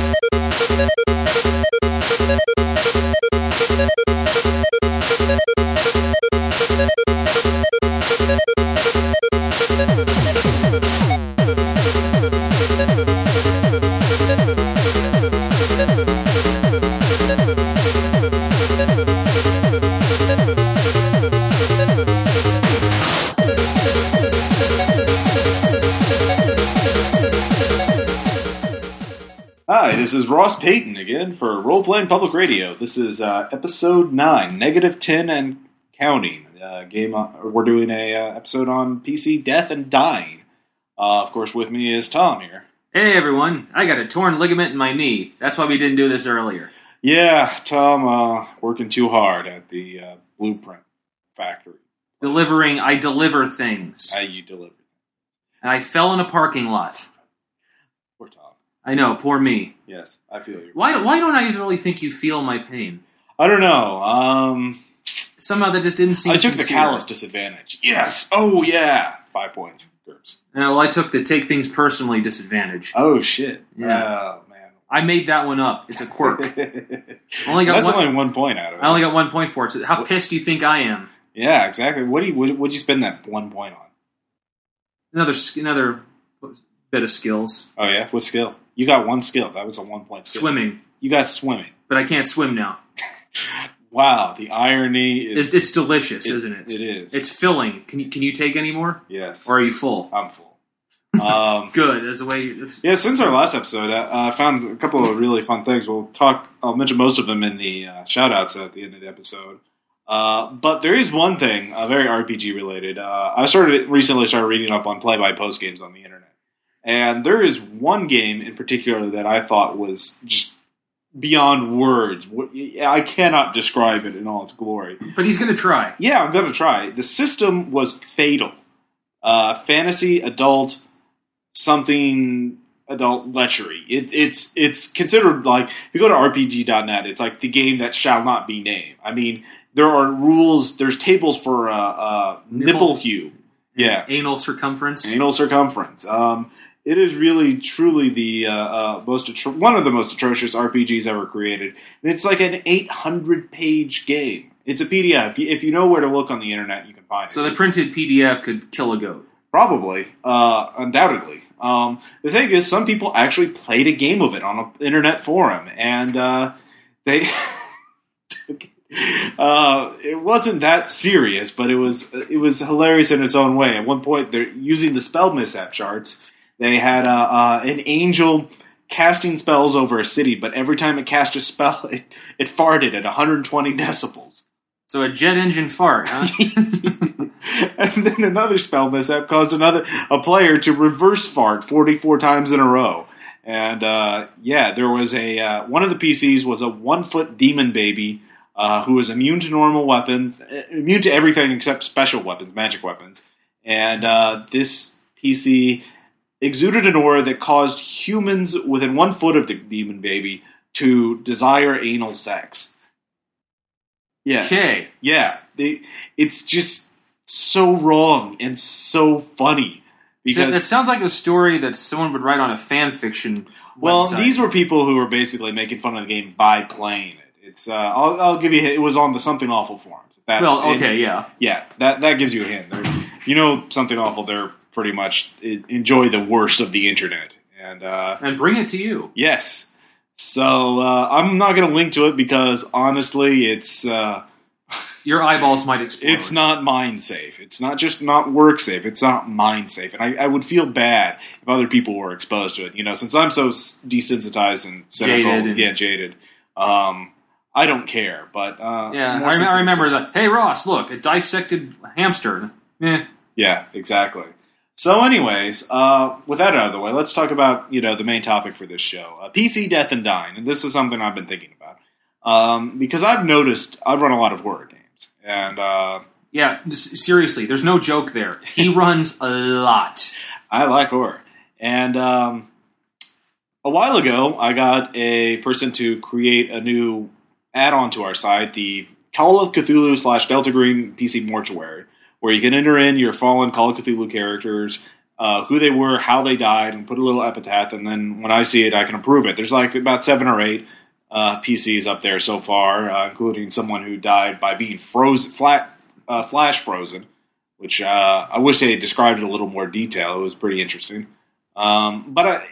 you For Role Playing Public Radio. This is uh, episode nine, negative ten and counting. Uh, game. On, we're doing a uh, episode on PC death and dying. Uh, of course, with me is Tom here. Hey everyone, I got a torn ligament in my knee. That's why we didn't do this earlier. Yeah, Tom, uh, working too hard at the uh, Blueprint factory. Delivering, I deliver things. How you deliver? And I fell in a parking lot. I know, poor me. Yes, I feel you. Why, why don't I even really think you feel my pain? I don't know. Um, Somehow that just didn't seem I took the callous disadvantage. Yes. Oh yeah. Five points. GURPS. Uh, well, I took the take things personally disadvantage. Oh shit. Yeah. Oh man. I made that one up. It's a quirk. only got That's one, only one point out of it. I only got one point for it. So how pissed do you think I am? yeah, exactly. What do you what would you spend that one point on? Another another bit of skills. Oh yeah, what skill? You got one skill. That was a one point skill. Swimming, You got swimming. but I can't swim now. Wow, the irony is It's, it's delicious, isn't it? It is. It's filling. Can you can you take any more, yes. or are you full? I'm full. Um, Good. That's the way. You, yeah, since our last episode, I I found a couple of really fun things. We'll talk. I'll mention most of them in the uh, shout outs at the end of the episode. Uh, but there is one thing, uh, very RPG related. Uh, I started recently started reading up on play by post games on the internet, and there is one game in particular that I thought was just beyond words. I cannot describe it in all its glory. but he's going to try. Yeah, I'm gonna try. The system was fatal. Uh, fantasy, adult, something adult lechery. It, it's it's considered like if you go to RPG.net, it's like the game that shall not be named. I mean, there are rules. There's tables for uh, uh, nipple, Nipple. hue. Yeah, Anal circumference. anal circumference. Um, it is really, truly the uh, uh, most atro- one of the most atrocious RPGs ever created, and it's like an 800 page game. It's a PDF. If you, know where to look on the internet, you can find So it. So the printed PDF could kill a goat. Probably, uh, undoubtedly. Um, the thing is, some people actually played a game of it on an internet forum, and uh, they. uh, it wasn't that serious, but it was it was hilarious in its own way. At one point, they're using the spell mishap charts. They had uh, uh, an angel casting spells over a city, but every time it cast a spell, it, it farted at 120 decibels. So a jet engine fart, huh? and then another spell mishap caused another a player to reverse fart 44 times in a row. And uh, yeah, there was a uh, one of the PCs was a one foot demon baby uh, who was immune to normal weapons, uh, immune to everything except special weapons, magic weapons. And uh, this PC exuded an aura that caused humans within one foot of the demon baby to desire anal sex. Yeah. Okay. Yeah, they, it's just so wrong and so funny So because that sounds like a story that someone would write on a fan fiction. well, website. these were people who were basically making fun of the game by playing it. It's uh, I'll, I'll give you a hint. it was on the something awful forums. That's, Well, okay, yeah. yeah, that that gives you a hint. You know, something awful. They're pretty much enjoy the worst of the internet, and uh, And bring it to you. Yes. So uh, I'm not going to link to it because honestly, it's uh, Your eyeballs might explode. it's not mind safe. It's not just not work safe. It's not mind safe, and I, I would feel bad if other people were exposed to it. You know, since I'm so desensitized and cynical, Jaded and- yeah, jaded. Um, I don't care, but uh, Yeah, I, rem- I remember the. Hey Ross, look, a dissected hamster. Eh, Yeah, exactly. So, anyways, uh, with that out of the way, let's talk about you know the main topic for this show: uh, PC death and dying. And this is something I've been thinking about um, because I've noticed I've run a lot of horror games, and uh, yeah, seriously, there's no joke there. He runs a lot. I like horror. And um, a while ago, I got a person to create a new add-on to our site, the Call of Cthulhu slash Delta Green PC Mortuary, where you can enter in your fallen Call of Cthulhu characters, uh, who they were, how they died, and put a little epitaph. And then when I see it, I can approve it. There's like about seven or eight uh, PCs up there so far, uh, including someone who died by being frozen, flat, uh, flash frozen, which uh, I wish they had described it a little more detail. It was pretty interesting. Um, but I,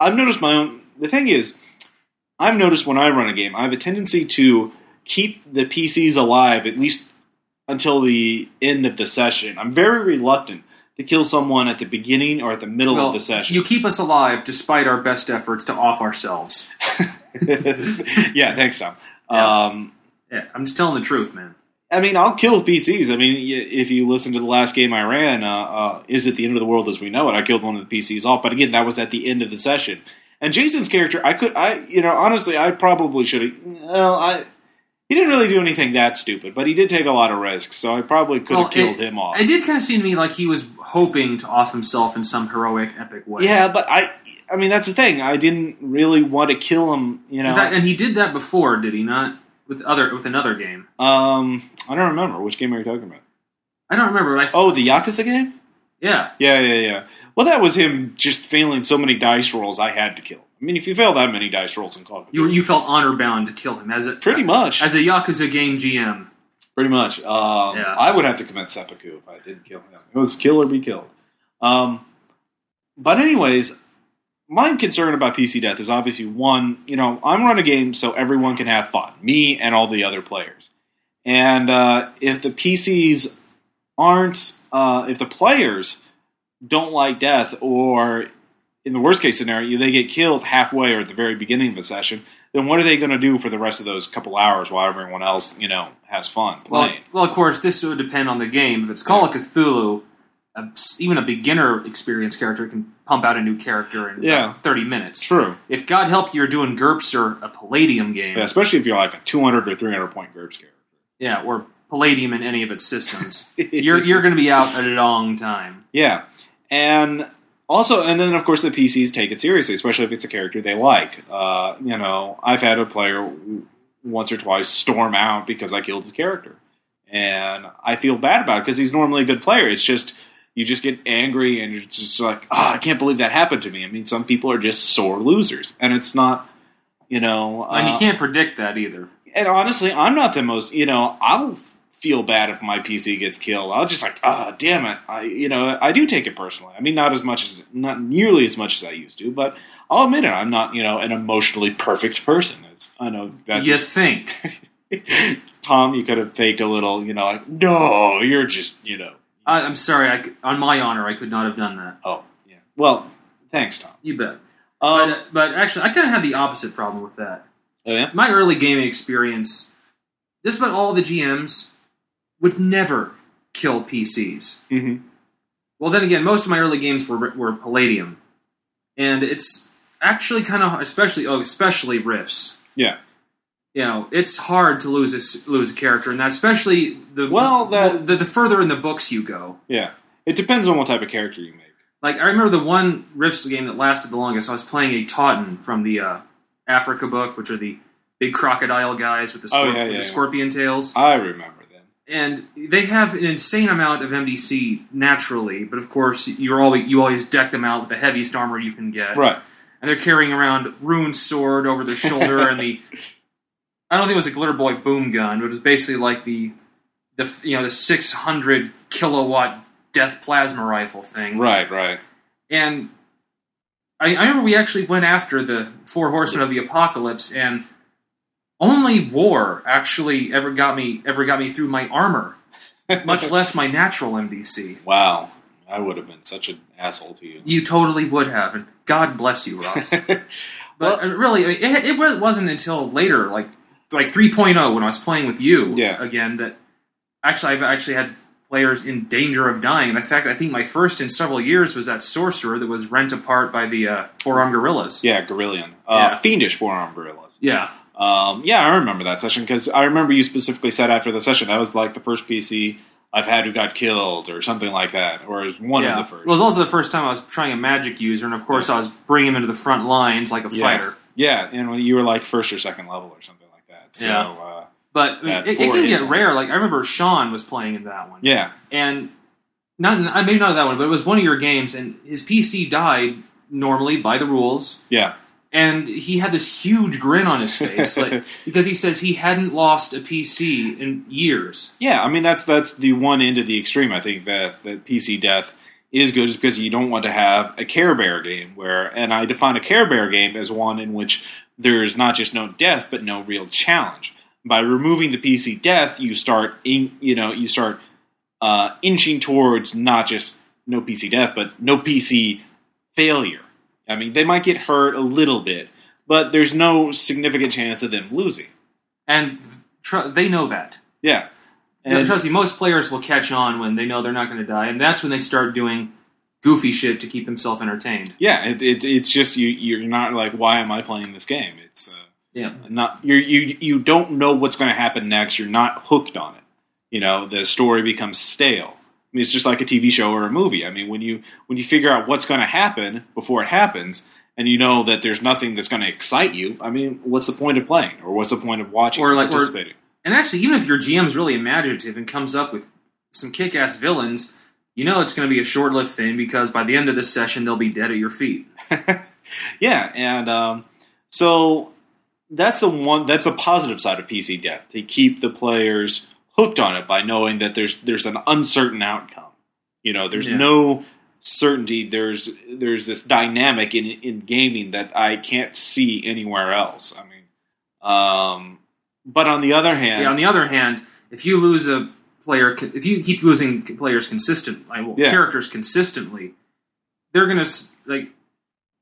I've noticed my own. The thing is, I've noticed when I run a game, I have a tendency to keep the PCs alive at least until the end of the session. I'm very reluctant to kill someone at the beginning or at the middle Well, of the session. you keep us alive despite our best efforts to off ourselves. yeah, thanks, Tom. Yeah. Um, Yeah, I'm just telling the truth, man. I mean, I'll kill PCs. I mean, if you listen to the last game I ran, uh, uh, is it the end of the world as we know it? I killed one of the PCs off, but again, that was at the end of the session. And Jason's character, I could, I, you know, honestly, I probably should have. Well, I, he didn't really do anything that stupid, but he did take a lot of risks, so I probably could have Well, killed it- him off. It did kind of seem to me like he was hoping to off himself in some heroic, epic way. yeah, but I, I mean, that's the thing. I didn't really want to kill him. You know, In fact, and he did that before, did he not? With other with another game. um, I don't remember which game are you talking about. I don't remember. But I th- Oh, the Yakuza game. yeah. Yeah, yeah, yeah. Well, that was him just failing so many dice rolls. I had to kill. him. I mean, if you fail that many dice rolls in Call of Duty, You you felt honor bound to kill him as a pretty much, as a Yakuza game GM. pretty much. Um, Yeah. I would have to commit seppuku if I didn't kill him. It was kill or be killed. Um, but anyways, my concern about PC death is obviously one. You know, I'm running a game so everyone can have fun, me and all the other players. And uh, if the PCs aren't, uh, if the players don't like death, or in the worst case scenario, they get killed halfway or at the very beginning of a session, then what are they going to do for the rest of those couple hours while everyone else, you know, has fun Well, playing? well, of course, this would depend on the game. If it's Call of Cthulhu, a, even a beginner experience character can pump out a new character in Yeah. 30 minutes. True. If God help you, you're doing GURPS or a Palladium game, Yeah, especially if you're like a 200 or 300 point GURPS character. yeah, or Palladium in any of its systems, you're you're going to be out a long time. Yeah, and also, and then of course the PCs take it seriously, especially if it's a character they like. Uh, you know, I've had a player once or twice storm out because I killed his character, and I feel bad about it because he's normally a good player. It's just you just get angry and you're just like, oh, I can't believe that happened to me. I mean, some people are just sore losers, and it's not. You know, and you uh, can't predict that either. and honestly, I'm not the most. You know, I'll feel bad if my PC gets killed. I'll just like, ah, damn it. I, you know, I do take it personally. I mean, not as much as, not nearly as much as I used to, but I'll admit it. I'm not, you know, an emotionally perfect person. It's, I know that's you think? Tom. You could have faked a little, you know, like, no, you're just, you know, I, I'm sorry. I, on my honor, I could not have done that. oh, yeah. Well, thanks, Tom. You bet. Um, but, uh, but actually, I kind of had the opposite problem with that. oh yeah, My early gaming experience, just about all the GMs would never kill PCs. hmm Well, then again, most of my early games were were Palladium, and it's actually kind of especially oh especially Rifts. yeah. You know, it's hard to lose a lose a character, and that especially the Well, that- the, the further in the books you go. Yeah. It depends on what type of character you make. Like I remember the one Rifts game that lasted the longest. I was playing a Tautan from the uh, Africa book, which are the big crocodile guys with the, Oh, scorp- yeah, with the yeah. scorpion tails. I remember. And they have an insane amount of MDC naturally, but of course you're always you always deck them out with the heaviest armor you can get, Right. and they're carrying around rune sword over their shoulder and the I don't think it was a glitter boy boom gun, but it was basically like the the you know the 600 kilowatt death plasma rifle thing, Right, right. and I, I remember we actually went after the four horsemen of the apocalypse, and only war actually ever got me ever got me through my armor, much less my natural MDC. Wow. I would have been such an asshole to you. You totally would have, and God bless you, Ross. But Well- uh, really, I mean, it, it wasn't until later, like like 3.0, when I was playing with you Yeah. again, that actually I've actually had players in danger of dying. And in fact, I think my first in several years was that sorcerer that was rent apart by the uh, four armed gorillas. yeah, Girallon. Uh, Yeah. Fiendish forearm gorillas. Yeah. Um, yeah, I remember that session because I remember you specifically said after the session that was like the first PC I've had who got killed or something like that, or it was one yeah. of the first. It was also the first time I was trying a magic user, and of course I was bringing him into the front lines like a yeah. fighter. Yeah, and when you were like first or second level or something like that. So, Yeah. uh, But I mean, it, it can get ones. rare. Like I remember Sean was playing in that one. yeah, And not maybe not that one, but it was one of your games, and his PC died normally by the rules, Yeah, and he had this huge grin on his face, like because he says he hadn't lost a PC in years. yeah. I mean, that's that's the one end of the extreme. I think that that PC death is good, just because you don't want to have a Care Bear game where, and I define a Care Bear game as one in which there's not just no death, but no real challenge. By removing the PC death, you start, in, you know, you start uh, inching towards not just no PC death, but no PC failure. I mean, they might get hurt a little bit, but there's no significant chance of them losing. And tr- they know that. Yeah. And trust me, most players will catch on when they know they're not going to die, and that's when they start doing goofy shit to keep themselves entertained. yeah, it, it, it's just you. You're not like, why am I playing this game? It's uh, Yeah. not you're, you. You don't know what's going to happen next. You're not hooked on it. You know, the story becomes stale. I mean, it's just like a TV show or a movie. I mean, when you when you figure out what's going to happen before it happens, and you know that there's nothing that's going to excite you. I mean, what's the point of playing, or what's the point of watching, Or like- or- participating? And actually, even if your GM's really imaginative and comes up with some kick ass villains, you know it's going to be a short lived thing because by the end of this session, they'll be dead at your feet. yeah, and um, so that's the one. That's a positive side of PC Death. They keep the players hooked on it by knowing that there's there's an uncertain outcome. You know, there's Yeah. no certainty. There's there's this dynamic in in gaming that I can't see anywhere else. I mean, um, but on the other hand, Yeah, on the other hand, if you lose a player, if you keep losing players consistently, well, Yeah. characters consistently, they're gonna s- like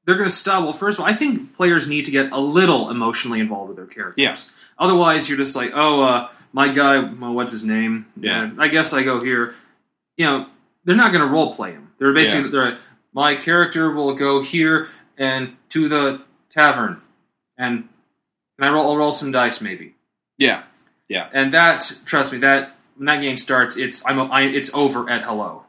they're gonna stop. Well, first of all, I think players need to get a little emotionally involved with their characters. Yeah. Otherwise, you're just like, oh, uh, my guy, well, what's his name? Yeah. I guess I go here. You know, they're not gonna role play him. They're basically Yeah. they're like, my character will go here and to the tavern, and can I roll? I'll roll some dice, maybe Yeah, yeah, and that trust me that when that game starts it's i'm I, it's over at hello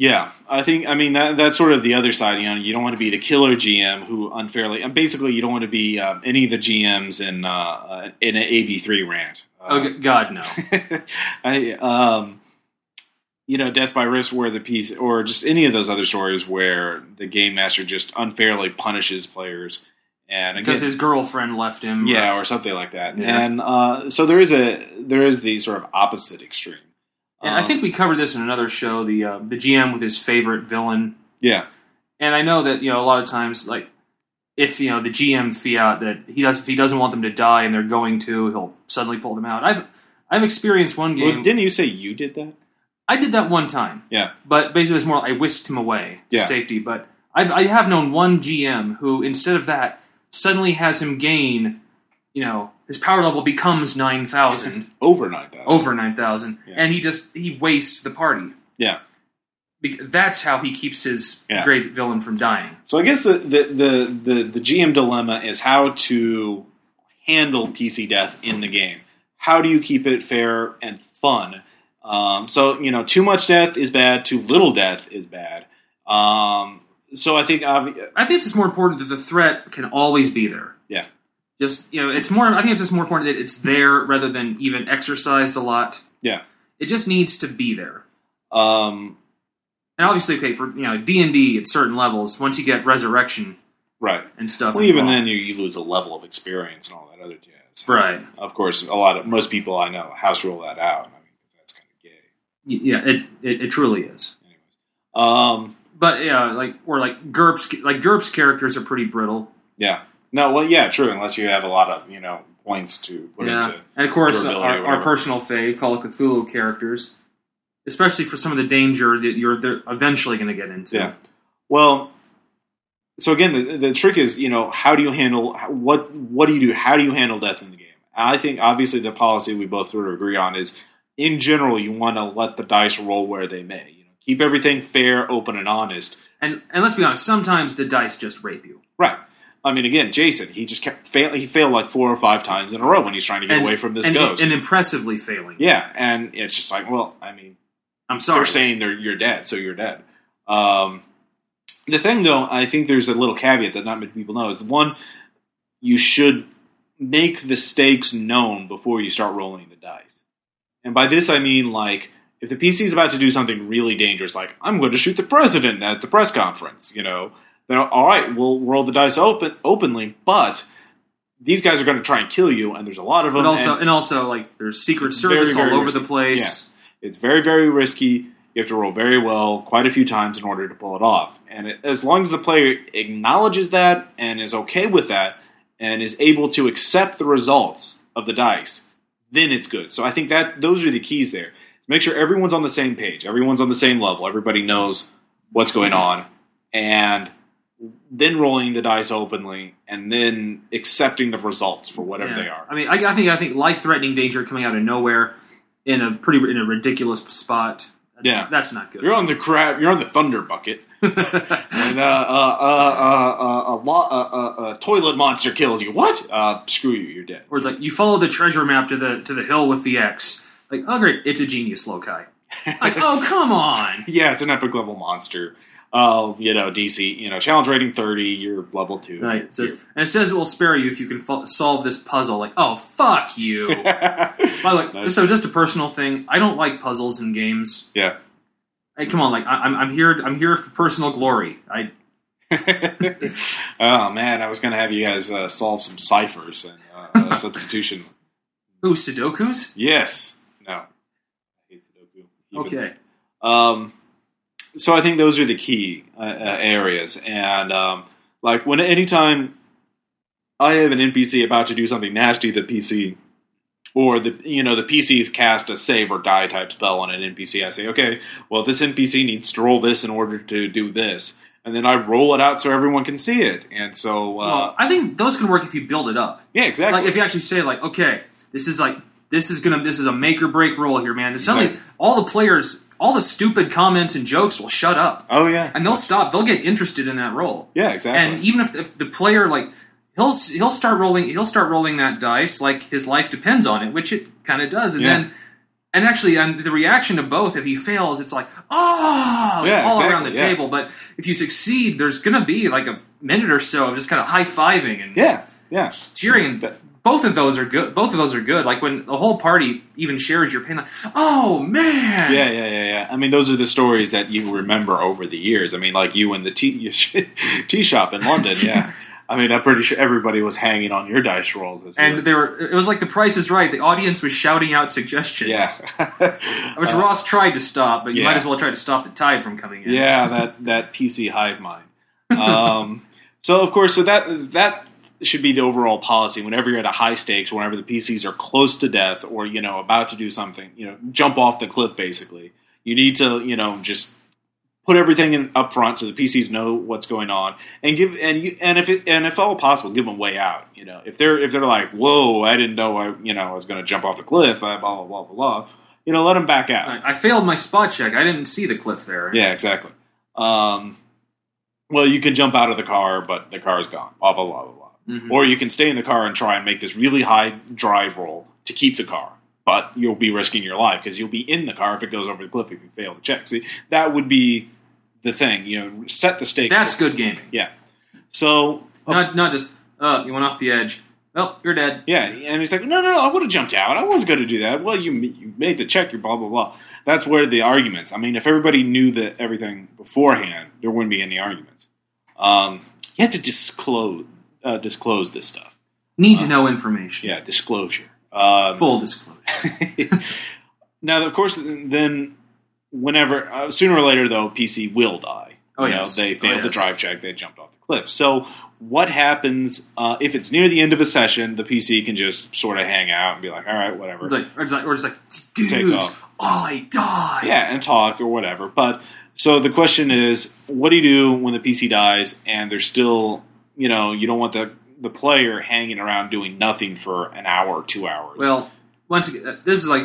Yeah, I think I mean that that's sort of the other side. You know, you don't want to be the killer GM who unfairly, and basically you don't want to be um, any of the GMs in uh, uh, in an AB three rant. oh Uh, g- god no I um, you know, Death by Risk, where the piece, or just any of those other stories where the game master just unfairly punishes players, and because his girlfriend left him yeah, or something like that. Yeah. And uh, so there is a there is the sort of opposite extreme. And i Um, think we covered this in another show the uh, the gm with his favorite villain yeah, and i know that you know a lot of times like if you know the gm fiat that he does if he doesn't want them to die and they're going to he'll suddenly pull them out i've i've experienced one game well, didn't you say you did that? i did that one time Yeah, but basically it was more i whisked him away to Yeah. safety. But I've, I have known one GM who, instead of that, suddenly has him gain, you know, his power level becomes nine thousand overnight that. over nine thousand, Yeah. and he just he wastes the party. Yeah. Bec- That's how he keeps his Yeah. great villain from dying. So I guess the, the, the, the, the GM dilemma is how to handle PC death in the game. How do you keep it fair and fun? Um, so you know, too much death is bad. Too little death is bad. Um, so I think obvi- I think it's more important that the threat can always be there. Yeah. Just you know, it's more. I think it's just more important that it's there rather than even exercised a lot. Yeah. It just needs to be there. um, And obviously, okay, for you know D and D at certain levels, once you get resurrection right. and stuff, Well, even then, you, you lose a level of experience and all that other jazz. right? Of course, a lot of most people I know house rule that out. I mean, that's kind of gay. Yeah, it, it it truly is. Anyways, um, But yeah, like or like GURPS, like GURPS characters are pretty brittle. yeah. No, well, yeah, true. Unless you have a lot of you know points to put yeah, into. and of course our, our personal fave Call of Cthulhu characters, especially for some of the danger that you're they're eventually going to get into. Yeah. Well, so again, the, the trick is, you know, how do you handle what? What do you do? How do you handle death in the game? I think obviously the policy we both sort of agree on is, in general, you want to let the dice roll where they may. You know, keep everything fair, open, and honest. And and let's be honest, sometimes the dice just rape you. Right. I mean, again, Jason, he just kept fail. He failed like four or five times in a row when he's trying to get and, away from this and, ghost. and impressively failing. yeah, and it's just like, well, I mean, I'm sorry. they're saying they're you're dead, so you're dead. Um, the thing, though, I think there's a little caveat that not many people know is one, you should make the stakes known before you start rolling the dice, and by this I mean like if the PC is about to do something really dangerous, like I'm going to shoot the president at the press conference, you know, then all right, we'll roll the dice open openly, but these guys are going to try and kill you, and there's a lot of them. But also, and and also, like there's Secret It's very, Service very all over the risky. place. it's very, very risky. You have to roll very well, quite a few times in order to pull it off. And it, as long as the player acknowledges that and is okay with that, and is able to accept the results of the dice, then it's good. So I think that those are the keys there. Make sure everyone's on the same page, everyone's on the same level, everybody knows what's going on, and then rolling the dice openly, and then accepting the results for whatever Yeah. they are. I mean, I, I think I think life threatening danger coming out of nowhere in a pretty in a ridiculous spot. That's, Yeah. that's not good. You're on the crap. You're on the thunder bucket, and uh, uh, uh, uh, uh, a, lo- uh, uh, a toilet monster kills you. What? Uh, screw you. You're dead. Where it's like you follow the treasure map to the to the hill with the X. Like, oh great, it's a genius loci. Like, oh come on. Yeah, it's an epic level monster. Uh, you know, DC. You know, challenge rating thirty. You're level two. Right. It says, and it says it will spare you if you can fo- solve this puzzle. Like, oh fuck you. By the way, Nice. so just a personal thing. I don't like puzzles in games. yeah. Hey, come on, like I, I'm, I'm here. I'm here for personal glory. I oh man, I was gonna have you guys uh, solve some ciphers and uh, uh, substitution. ooh Sudoku's. Yes. No. I hate Sudoku. Even- Okay. Um, so I think those are the key uh, uh, areas, and um, like when anytime I have an NPC about to do something nasty, the PC or the you know the PC's cast a save or die type spell on an NPC. I say, okay, well this NPC needs to roll this in order to do this, and then I roll it out so everyone can see it. And so, uh, well, I think those can work if you build it up. yeah, exactly. Like if you actually say like, okay, this is like this is gonna this is a make or break roll here, man. And suddenly Exactly. all the players, all the stupid comments and jokes will shut up, oh yeah, and they'll stop. They'll get interested in that role. yeah, exactly. And even if, if the player like he'll he'll start rolling he'll start rolling that dice like his life depends on it, which it kind of does, and Yeah. then. And actually, and the reaction to both, if he fails, it's like, oh, Yeah, all exactly, around the yeah. table. But if you succeed, there's going to be like a minute or so of just kind of high fiving and yeah, yeah, cheering. And That- both of those are good. Both of those are good. Like when the whole party even shares your pain, like, oh man, Yeah, yeah, yeah, yeah. I mean, those are the stories that you remember over the years. I mean, like you and the tea tea shop in London. Yeah, I mean, I'm pretty sure everybody was hanging on your dice rolls. As And well. they were. It was like The Price is Right. The audience was shouting out suggestions. yeah, Which Ross tried to stop, but you yeah. might as well try to stop the tide from coming in. yeah, that that PC hive mind. Um, so of course, so that that should be the overall policy. Whenever you're at a high stakes, whenever the PCs are close to death or you know about to do something, you know, jump off the cliff. Basically, you need to you know just put everything in up front so the PCs know what's going on, and give and you and if it and if all possible, give them a way out. You know, if they're if they're like, whoa, I didn't know I you know I was going to jump off the cliff, uh, blah blah blah blah blah. You know, let them back out. I, I failed my spot check. I didn't see the cliff there. Yeah, exactly. Um, well, you can jump out of the car, but the car's gone. Blah blah blah blah Mhm. Or you can stay in the car and try and make this really high drive roll to keep the car, but you'll be risking your life because you'll be in the car if it goes over the cliff if you fail to check. See, that would be the thing. You know, set the stakes. That's good gaming. Yeah. So Not not just uh, you went off the edge. Well, you're dead. Yeah, and he's like, no, no, no, I would have jumped out. I was going to do that. Well, you you made the check. You're blah blah blah. That's where the arguments. I mean, if everybody knew that everything beforehand, there wouldn't be any arguments. Um, you have to disclose uh, disclose this stuff. Need to know information. Yeah, disclosure. Um, Full disclosure. now, of course, then whenever uh, sooner or later though, PC will die. Oh, You know, yes. they Oh, failed the drive check. They jumped off the cliff. So, what happens uh, if it's near the end of a session? The PC can just sort of hang out and be like, "All right, whatever." It's like, or it's like, or it's like, dudes. I died. yeah, and talk or whatever. But so the question is, what do you do when the PC dies and there's still, you know, you don't want the the player hanging around doing nothing for an hour or two hours? Well, once again, uh, this is like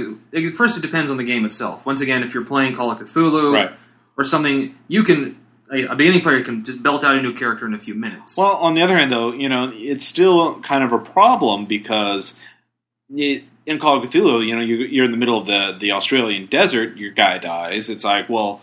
first. It depends on the game itself. Once again, if you're playing Call of Cthulhu right. or something, you can a, beginning player can just belt out a new character in a few minutes. Well, on the other hand, though, you know, it's still kind of a problem because it, in Call of Cthulhu, you know, you, you're in the middle of the, the Australian desert, your guy dies. It's like, well,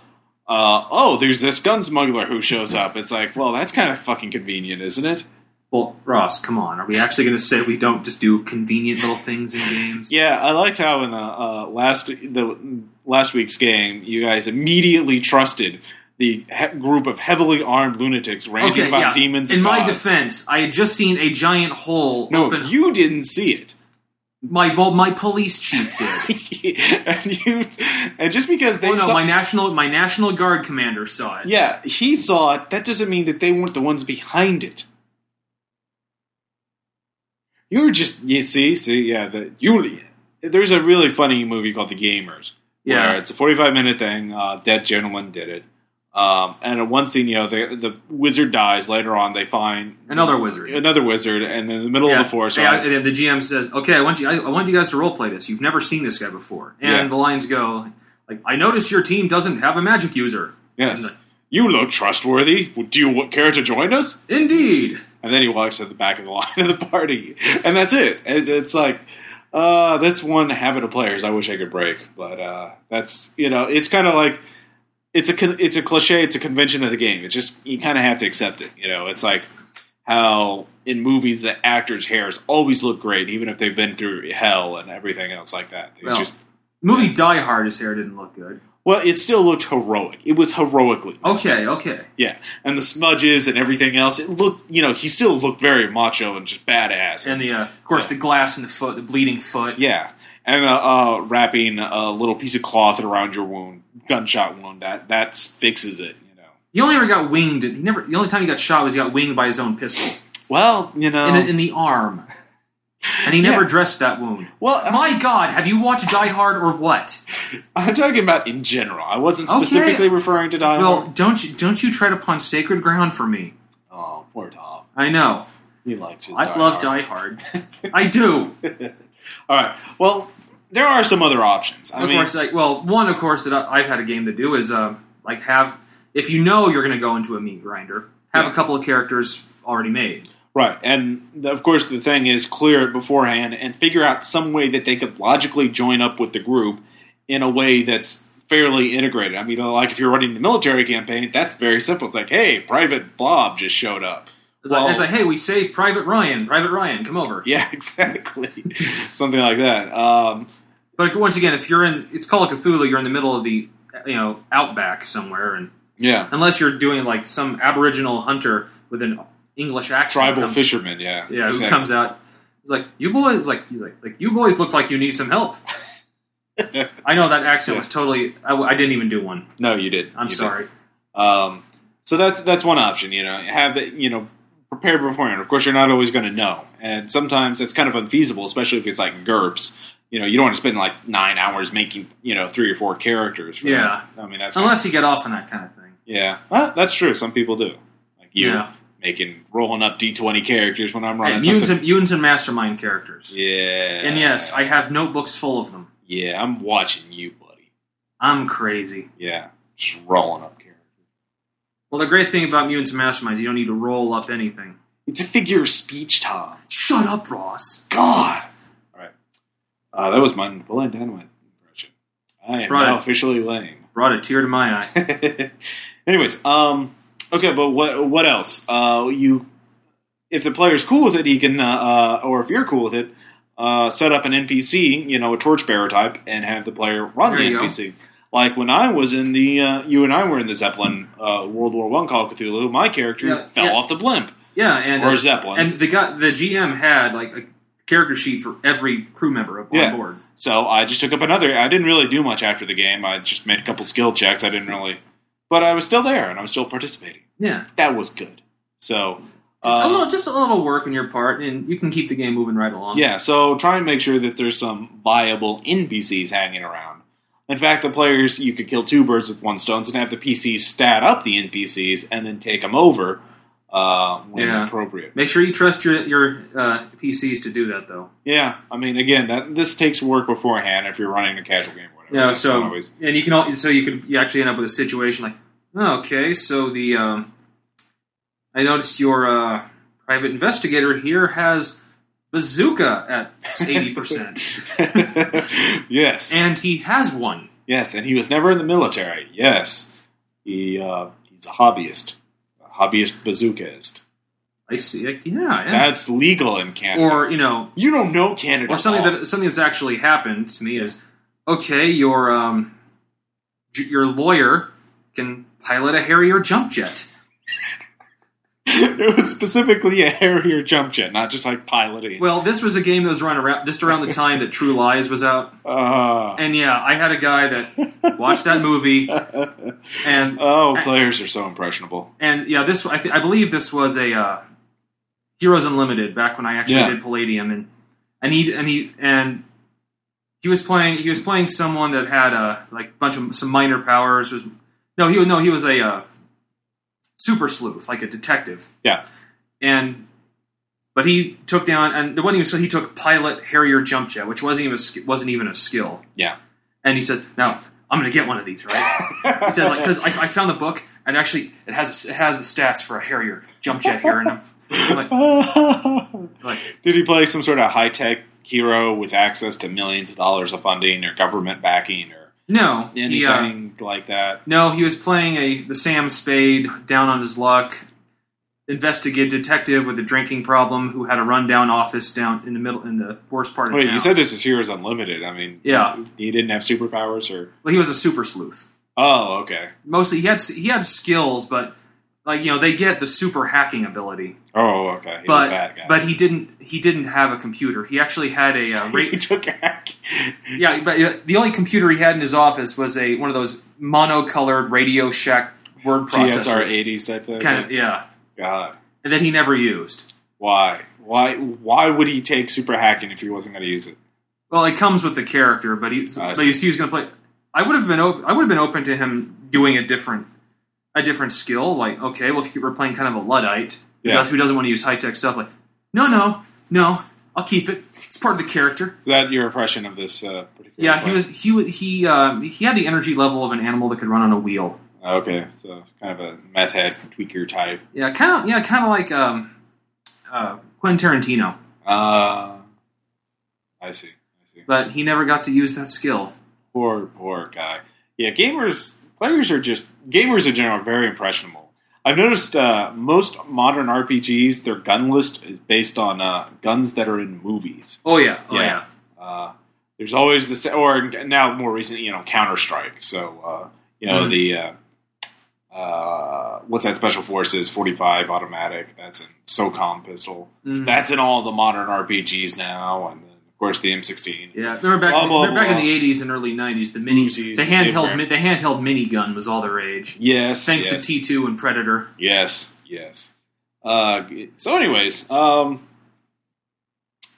uh, oh, there's this gun smuggler who shows up. It's like, well, that's kind of fucking convenient, isn't it? Well, Ross, come on. Are we actually going to say we don't just do convenient little things in games? Yeah, I liked how in the uh, last the last week's game, you guys immediately trusted the he- group of heavily armed lunatics ranting Okay, about yeah. demons. In my gods. defense, I had just seen a giant hole no, open. you didn't see it. My well, my police chief did. and you, and just because they oh no, saw, my national my national guard commander saw it. yeah, he saw it. That doesn't mean that they weren't the ones behind it. You were just you see see yeah the you. There's a really funny movie called The Gamers. Yeah. where it's a 45 minute thing. Uh, that gentleman did it. Um, and in one scene, you know, the, the wizard dies. Later on, they find Another wizard. another wizard, and in the middle Yeah. of the forest, right? and the GM says, "Okay, I want you. I, I want you guys to role play this. You've never seen this guy before." And Yeah. the lines go, "Like, I notice your team doesn't have a magic user." yes, the- you look trustworthy. Do you care to join us? Indeed. And then he walks to the back of the line of the party, and that's it. And it's like, uh, that's one habit of players I wish I could break, but uh, that's you know, it's kind of like it's a it's a cliche, it's a convention of the game. It's just you kind of have to accept it. You know, it's like how in movies the actors' hairs always look great, even if they've been through hell and everything else like that. They Well, just Movie Die Hard, his hair didn't look good. well, it still looked heroic. It was heroically. Okay, okay. Yeah, and the smudges and everything else. It looked, you know, he still looked very macho and just badass. And the, uh, of course, Yeah. the glass in the foot, the bleeding foot. yeah, and uh, uh, wrapping a little piece of cloth around your wound, gunshot wound, that that fixes it. You know. He only ever got winged. He never. The only time he got shot was he got winged by his own pistol Well, you know. in, in the arm, and he never Yeah. dressed that wound. well, I'm, My God, have you watched Die Hard or what? I'm talking about in general. I wasn't Okay. specifically referring to Die Well, Hard. Well, don't you don't you tread upon sacred ground for me? Oh, poor Tom. I know. He likes his. I Die love Hard. Die Hard. I do. All right. Well, there are some other options. I of mean, course, like well, one of course that I've had a game to do is uh, like have if you know you're going to go into a meat grinder, have Yeah. a couple of characters already made. Right, and of course the thing is clear it beforehand and figure out some way that they could logically join up with the group in a way that's fairly integrated. I mean, like if you're running the military campaign, that's very simple. It's like, hey, Private Blob just showed up. It's, Well- like, it's like, hey, we saved Private Ryan. Private Ryan, come over. Yeah, exactly, something like that. Um, But once again, if you're in, it's called Cthulhu. You're in the middle of the you know outback somewhere, and yeah, unless you're doing like some Aboriginal hunter with an English accent, tribal comes- fisherman. Yeah, Yeah, who comes out? He's like, "You boys, like, he's like, like you boys look like you need some help." I know that accent was totally. I, I didn't even do one. No, you did. I'm You did. sorry. Um, so that's that's one option. You know, have it. You know, prepared beforehand. Of course, you're not always going to know, and sometimes it's kind of unfeasible, especially if it's like GURPS. You know, you don't want to spend like nine hours making you know three or four characters. For Yeah. that. I mean that's Unless you get off on that kind of thing. yeah, well, that's true. Some people do, like you Yeah. making rolling up d twenty characters when I'm Hey, running mutants, and, mutants and mastermind characters. yeah, And yes, I have notebooks full of them. yeah, I'm watching you, buddy. I'm crazy. Yeah, just rolling up characters. Well, the great thing about mutants and masterminds, you don't need to roll up anything. It's a figure of speech, Tom. Shut up, Ross. God. Uh, that was my Napoleon Dynamite impression. I am Brought now it. officially lame. Brought a tear to my eye. Anyways, um, okay, but what what else? Uh, you, if the player's cool with it, he can, uh, uh, or if you're cool with it, uh, set up an NPC, you know, a torchbearer type, and have the player run There the you go. NPC. Like when I was in the, uh, you and I were in the Zeppelin uh, World War One Call of Cthulhu, my character Yeah, fell yeah. off the blimp Yeah, and or Zeppelin. and the guy, the GM had like a character sheet for every crew member on Yeah. board. So I just took up another. I didn't really do much after the game. I just made a couple skill checks. I didn't really, but I was still there and I was still participating. Yeah, That was good. So a uh, little, just a little work on your part, and you can keep the game moving right along. yeah. So try and make sure that there's some viable NPCs hanging around. In fact, the players you could kill two birds with one stone and have the PCs stat up the NPCs and then take them over uh, when Yeah. appropriate. Make sure you trust your your uh, PCs to do that, though. Yeah, I mean, again, that this takes work beforehand if you're running a casual game. Or whatever. Yeah, That's so always- and you can al- so you could you actually end up with a situation like, oh, okay, so the um, I noticed your uh, private investigator here has bazooka at eighty percent, yes, and he has one. yes, and he was never in the military. Yes, he uh, he's a hobbyist, hobbyist bazookaist. I see. Like, yeah, yeah. That's legal in Canada. or you know, you don't know Canada. or something that something that's actually happened to me is okay. Your um, your lawyer can pilot a Harrier jump jet. it was specifically a Harrier jump jet, not just like piloting. Well, this was a game that was run around just around the time that True Lies was out, Uh, and yeah, I had a guy that watched that movie, and oh, players are so impressionable. and yeah, this I, th- I believe this was a uh, Heroes Unlimited back when I actually Yeah. did Palladium, and and he and he and he was playing he was playing someone that had a like a bunch of some minor powers. Was no he was no he was a uh, super sleuth like a detective, Yeah. and but he took down and the one he was so he took pilot Harrier jump jet, which wasn't even a, wasn't even a skill. Yeah. And he says, "Now I'm going to get one of these, right?" He says, "Like because I, I found the book and actually it has it has the stats for a Harrier jump jet here." And I'm, I'm like, like, Did he play some sort of high tech hero with access to millions of dollars of funding or government backing or no, he, uh, anything like that? no, he was playing a the Sam Spade down on his luck investigate detective with a drinking problem who had a rundown office down in the middle in the worst part of Wait, town. you said this is Heroes Unlimited. I mean, Yeah. he didn't have superpowers or. well, he was a super sleuth. Oh, okay. Mostly, he had he had skills, but like you know, they get the super hacking ability. Oh, okay. He but guy. but he didn't he didn't have a computer. He actually had a uh, he took a hack. yeah, but uh, the only computer he had in his office was a one of those monocolored Radio Shack word GSR processors. 80s type thing. Kind of yeah, God. and that he never used. Why? Why? Why would he take super hacking if he wasn't going to use it? Well, it comes with the character, but he I but you see, he was going to play. I would have been op- I would have been open to him doing a different a different skill. Like okay, well if you were playing kind of a luddite, Yeah. who does- who doesn't want to use high tech stuff, like no, no, no, I'll keep it. It's part of the character. Is that your impression of this uh, particular? Yeah, he was he was he um, he had the energy level of an animal that could run on a wheel. Okay, so kind of a meth head tweaker type. Yeah, kind of yeah, kind of like um, uh, Quentin Tarantino, Uh, I see. I see. but he never got to use that skill. Poor, poor guy. Yeah, gamers, players are just gamers in general are very impressionable. I've noticed uh, most modern RPGs, their gun list is based on uh, guns that are in movies. Oh yeah, oh Yeah. yeah. Uh, there's always this, or now more recent, you know, Counter Strike. So uh, you know Mhm. the uh, uh, what's that? Special Forces 45 automatic. That's in SOCOM pistol. Mhm. That's in all the modern RPGs now, and course the M16. Yeah, remember back, Blah, blah, remember back in the '80s and early '90s, the mini, Uzis, the handheld, different. the handheld minigun was all the rage. Yes, Thanks yes. to T2 and Predator. Yes, yes. Uh, so, anyways, um,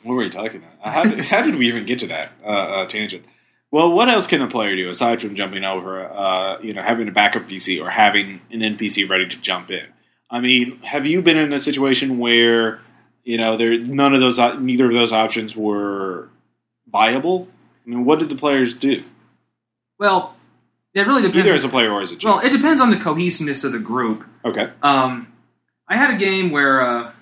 what were we talking about? How did, how did we even get to that uh, uh, tangent? Well, what else can a player do aside from jumping over, uh, you know, having a backup PC or having an NPC ready to jump in? I mean, have you been in a situation where you know there none of those, neither of those options were viable? I mean, what did the players do? Well, it really depends. Either as a player or as a GM. well, it depends on the cohesiveness of the group. okay, Um, I had a game where uh,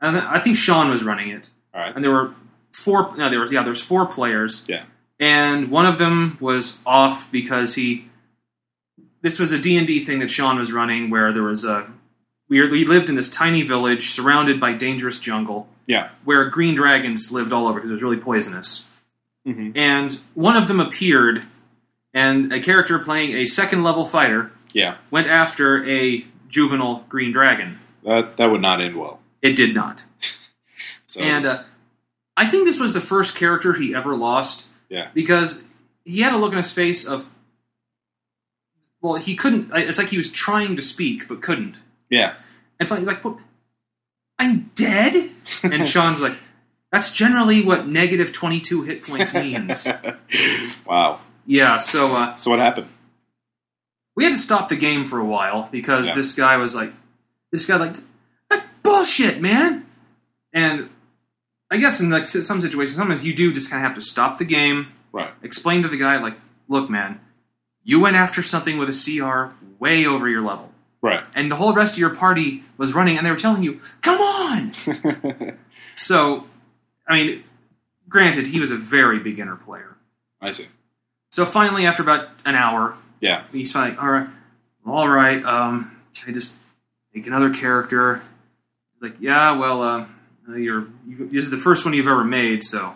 I I think Sean was running it, all right, and there were four. No, there was yeah, there was four players. Yeah. and one of them was off because he. This was a D and D thing that Sean was running, where there was a. We, were- we lived in this tiny village surrounded by dangerous jungle, yeah, where green dragons lived all over because it was really poisonous. hmm And one of them appeared, and a character playing a second level fighter yeah. went after a juvenile green dragon. That that would not end well. It did not. So, And uh, I think this was the first character he ever lost yeah. because he had a look on his face of, well, he couldn't. It's like he was trying to speak but couldn't. Yeah. And finally, he's like, "What? I'm dead." And Sean's like, "That's generally what negative twenty two hit points means." wow. yeah. So uh, So what happened? we had to stop the game for a while because Yeah. this guy was like, this guy like, that bullshit, man. And I guess in like some situations, sometimes you do just kind of have to stop the game, Right. explain to the guy like, look, man, you went after something with a CR way over your level, Right. and the whole rest of your party was running, and they were telling you, come on. so, I mean, granted, he was a very beginner player. I see. So finally, after about an hour, Yeah. he's like, all right, all right, um, can I just make another character? He's like, yeah, well, uh, you're you, this is the first one you've ever made, so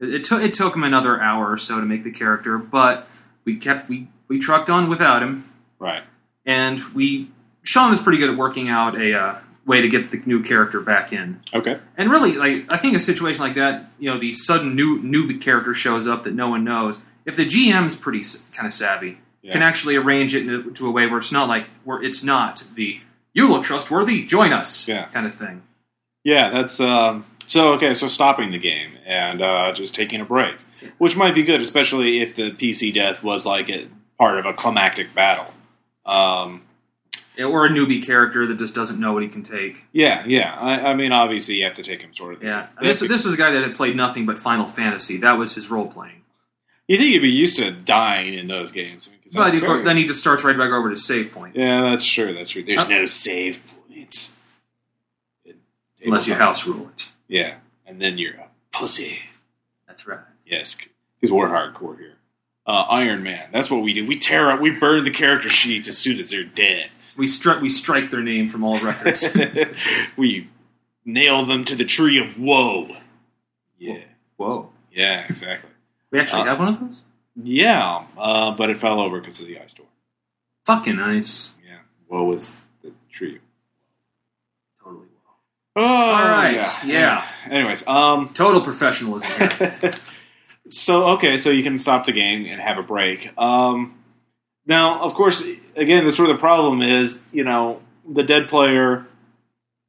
it, it took it took him another hour or so to make the character, but we kept we we trucked on without him, Right. and we Sean was pretty good at working out a uh, way to get the new character back in. Okay. And really, like I think a situation like that, you know, the sudden new new character shows up that no one knows. If the GM's pretty kind of savvy, Yeah. can actually arrange it into, to a way where it's not like where it's not the you look trustworthy, join us Yeah. kind of thing. Yeah, that's um, so okay. So stopping the game and uh, just taking a break, which might be good, especially if the PC death was like a part of a climactic battle. Um, Or a newbie character that just doesn't know what he can take. yeah, yeah. I, I mean, obviously, you have to take him sort of. Yeah, this this was a guy that had played nothing but Final Fantasy. That was his role playing. You think you'd be used to dying in those games? But that's of course, very- then he just starts right back over to save point, yeah, that's true. That's true. There's Uh, no save points unless your house rule it. Yeah, and then you're a pussy. That's right. Yes, because we're hardcore here. Uh, Iron Man. That's what we do. We tear up. We burn the character sheets as soon as they're dead. We strike we strike their name from all records. we nail them to the tree of woe. Yeah, Whoa, yeah, exactly. we actually Uh, have one of those. Yeah, uh, but it fell over because of the ice storm. Fucking nice. Yeah, woe is the tree. Totally. Whoa. Oh, All right, yeah. Anyways, um, Total professionalism here. so okay, so you can stop the game and have a break. Um, now, of course, again, the sort of the problem is, you know, the dead player.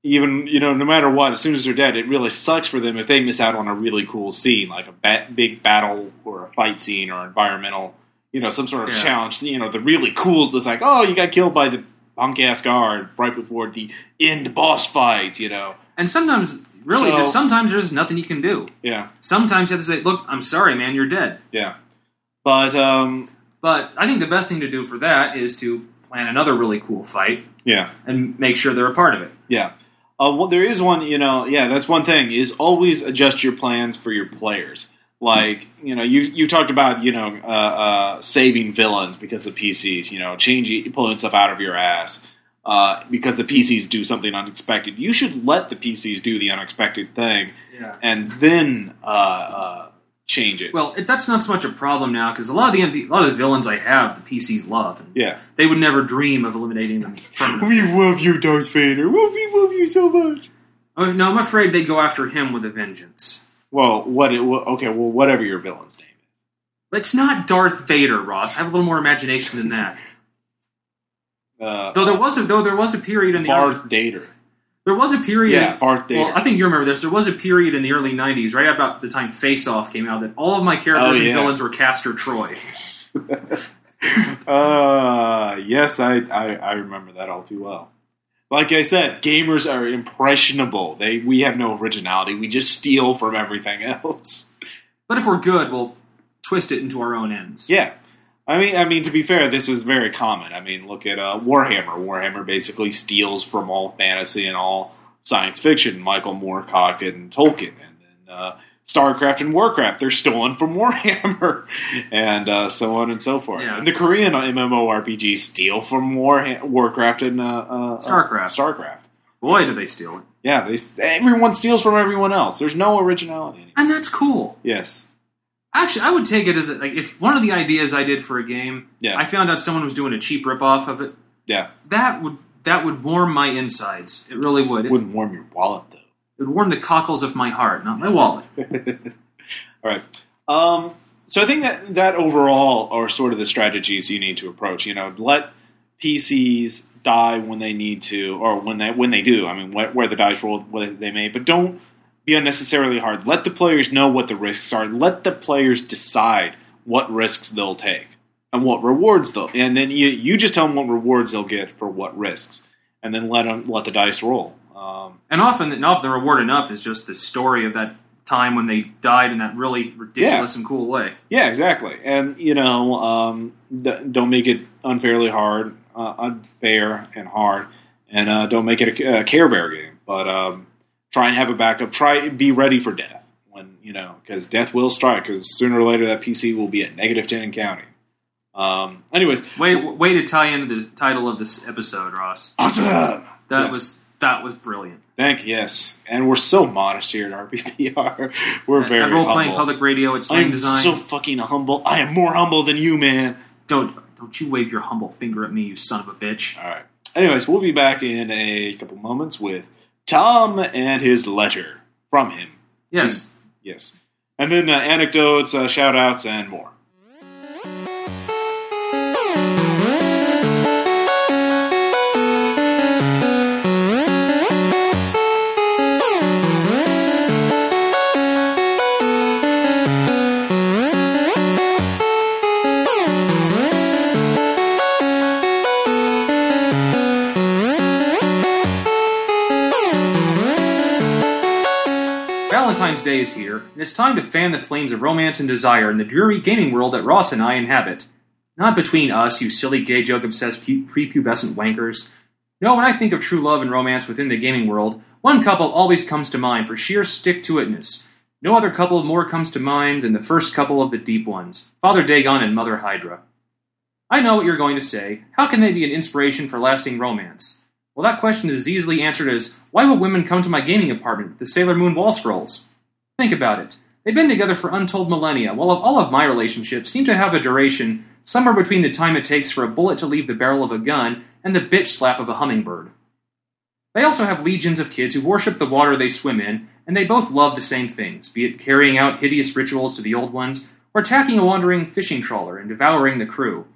Even you know, no matter what, as soon as they're dead, it really sucks for them if they miss out on a really cool scene, like a ba- big battle or a fight scene or environmental, you know, some sort of Yeah. challenge. You know, the really cool is like, oh, you got killed by the punk ass guard right before the end boss fight. You know, and sometimes, really, So- there's, sometimes there's nothing you can do. yeah, Sometimes you have to say, "Look, I'm sorry, man, you're dead." yeah. But um, But I think the best thing to do for that is to plan another really cool fight yeah. and make sure they're a part of it. Yeah. Uh, well, there is one, you know, yeah, that's one thing is always adjust your plans for your players. Like, you know, you, you talked about, you know, uh, uh, saving villains because of PCs, you know, changing, pulling stuff out of your ass uh, because the PCs do something unexpected. You should let the PCs do the unexpected thing Yeah. and then uh, uh, change it. Well, that's not so much a problem now because a lot of the NP a lot of the villains I have, the PCs love, and yeah. they would never dream of eliminating them. We love you, Darth Vader. We love you so much. Oh, no, I'm afraid they'd go after him with a vengeance. Well, what it, well, okay, well, whatever your villain's name is. It's not Darth Vader, Ross. I have a little more imagination than that. Uh, Though there was a though there was a period in the Darth Vader. There was a period. Yeah, Darth Vader. Well, I think you remember this. There was a period in the early '90s, right about the time Face Off came out, that all of my characters Oh, and villains were Castor Troy. uh, yes, I, I I remember that all too well. Like I said, gamers are impressionable. They we have no originality. We just steal from everything else. But if we're good, we'll twist it into our own ends. Yeah. I mean, I mean to be fair, this is very common. I mean, look at uh, Warhammer. Warhammer basically steals from all fantasy and all science fiction. Michael Moorcock and Tolkien, and then uh, StarCraft and Warcraft. They're stolen from Warhammer, and uh, so on and so forth. Yeah. And the Korean MMORPGs steal from War Warcraft and uh, uh, StarCraft. Uh, StarCraft. Boy, do they steal it. Yeah, they everyone steals from everyone else. There's no originality. Anymore. And that's cool. Yes. Actually, I would take it as a, like if one of the ideas I did for a game, Yeah. I found out someone was doing a cheap ripoff of it. Yeah. That would that would warm my insides. It really would. It, Wouldn't warm your wallet though. it would warm the cockles of my heart, not my wallet. All right. Um, so I think that that overall are sort of the strategies you need to approach. You know, let PCs die when they need to, or when they when they do. I mean, where, where the dice roll they may, but don't be unnecessarily hard. Let the players know what the risks are. Let the players decide what risks they'll take and what rewards they'll, and then you you just tell them what rewards they'll get for what risks, and then let them let the dice roll. Um, And often, and often the reward enough is just the story of that time when they died in that really ridiculous and cool way. Yeah, exactly. And you know, um, d- don't make it unfairly hard, uh, unfair and hard, and uh, don't make it a, a Care Bear game. But um, try and have a backup. Try be ready for death when you know because death will strike. Because sooner or later that PC will be at negative ten and counting. Um, anyways, Way way to tie into the title of this episode, Ross. awesome. That Yes. was that was brilliant. Thank you, yes, and we're so modest here at RPPR. We're very role playing humble. public radio Sling I'm Design. so fucking humble. I am more humble than you, man. don't Don't you wave your humble finger at me, you son of a bitch. All right. Anyways, we'll be back in a couple moments with Tom and his letter from him. Yes. Yes. And then uh, anecdotes, uh, shout outs, and more. Valentine's Day is here, and it's time to fan the flames of romance and desire in the dreary gaming world that Ross and I inhabit. Not between us, you silly gay joke obsessed pu- prepubescent wankers. No, when I think of true love and romance within the gaming world, one couple always comes to mind for sheer stick to itness. No other couple more comes to mind than the first couple of the deep ones Father Dagon and Mother Hydra. I know what you're going to say. How can they be an inspiration for lasting romance? Well, that question is as easily answered as why will women come to my gaming apartment the Sailor Moon wall scrolls? Think about it. They've been together for untold millennia, while all of my relationships seem to have a duration somewhere between the time it takes for a bullet to leave the barrel of a gun and the bitch slap of a hummingbird. They also have legions of kids who worship the water they swim in, and they both love the same things, be it carrying out hideous rituals to the old ones, or attacking a wandering fishing trawler and devouring the crew.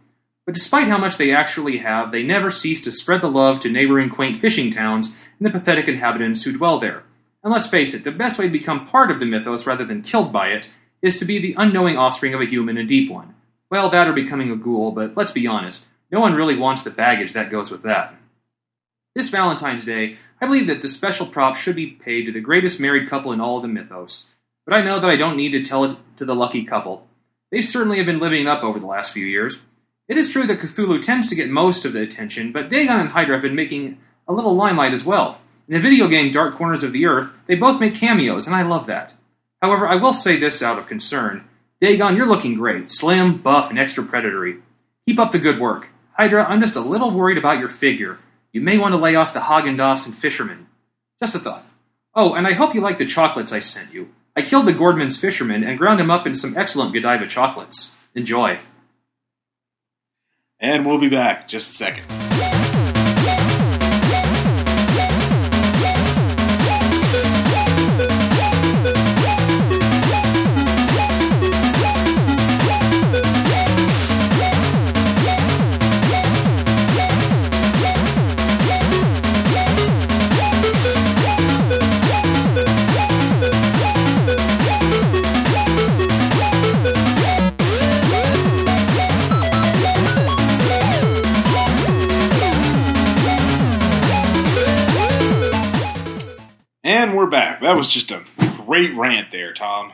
But despite how much they actually have, they never cease to spread the love to neighboring quaint fishing towns and the pathetic inhabitants who dwell there. And let's face it, the best way to become part of the mythos rather than killed by it is to be the unknowing offspring of a human and deep one. Well, that or becoming a ghoul, but let's be honest, no one really wants the baggage that goes with that. This Valentine's Day, I believe that the special props should be paid to the greatest married couple in all of the mythos. But I know that I don't need to tell it to the lucky couple. They certainly have been living up over the last few years. It is true that Cthulhu tends to get most of the attention, but Dagon and Hydra have been making a little limelight as well. In the video game Dark Corners of the Earth, they both make cameos, and I love that. However, I will say this out of concern. Dagon, you're looking great. Slim, buff, and extra predatory. Keep up the good work. Hydra, I'm just a little worried about your figure. You may want to lay off the Haagen-Dazs and Fisherman. Just a thought. Oh, and I hope you like the chocolates I sent you. I killed the Gorton's fisherman and ground him up in some excellent Godiva chocolates. Enjoy. And we'll be back just a second. Was just a great rant there, Tom.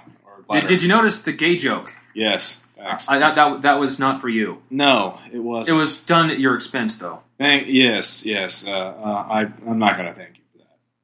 Did, did you notice the gay joke? Yes. I, that, that, that was not for you. no, it was. It was done at your expense, though. Thank, yes, yes. Uh, uh, I, I'm not going to thank you for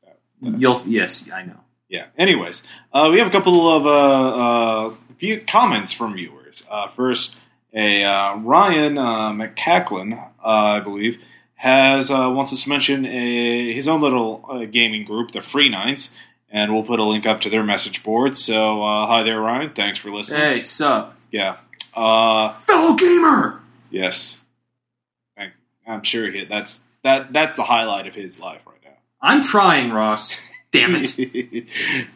that. That- You'll yes, I know. Yeah. Anyways, uh, we have a couple of uh, uh, few comments from viewers. Uh, first, a uh, Ryan uh, McCacklin, uh, I believe, has uh, wants us to mention a, his own little uh, gaming group, the Free Nights, and we'll put a link up to their message board. So, uh, hi there, Ryan. Thanks for listening. Hey, sup, Yeah. Uh, fellow gamer? yes. I, I'm sure he, that's that that's the highlight of his life right now. I'm trying, Ross. Damn it.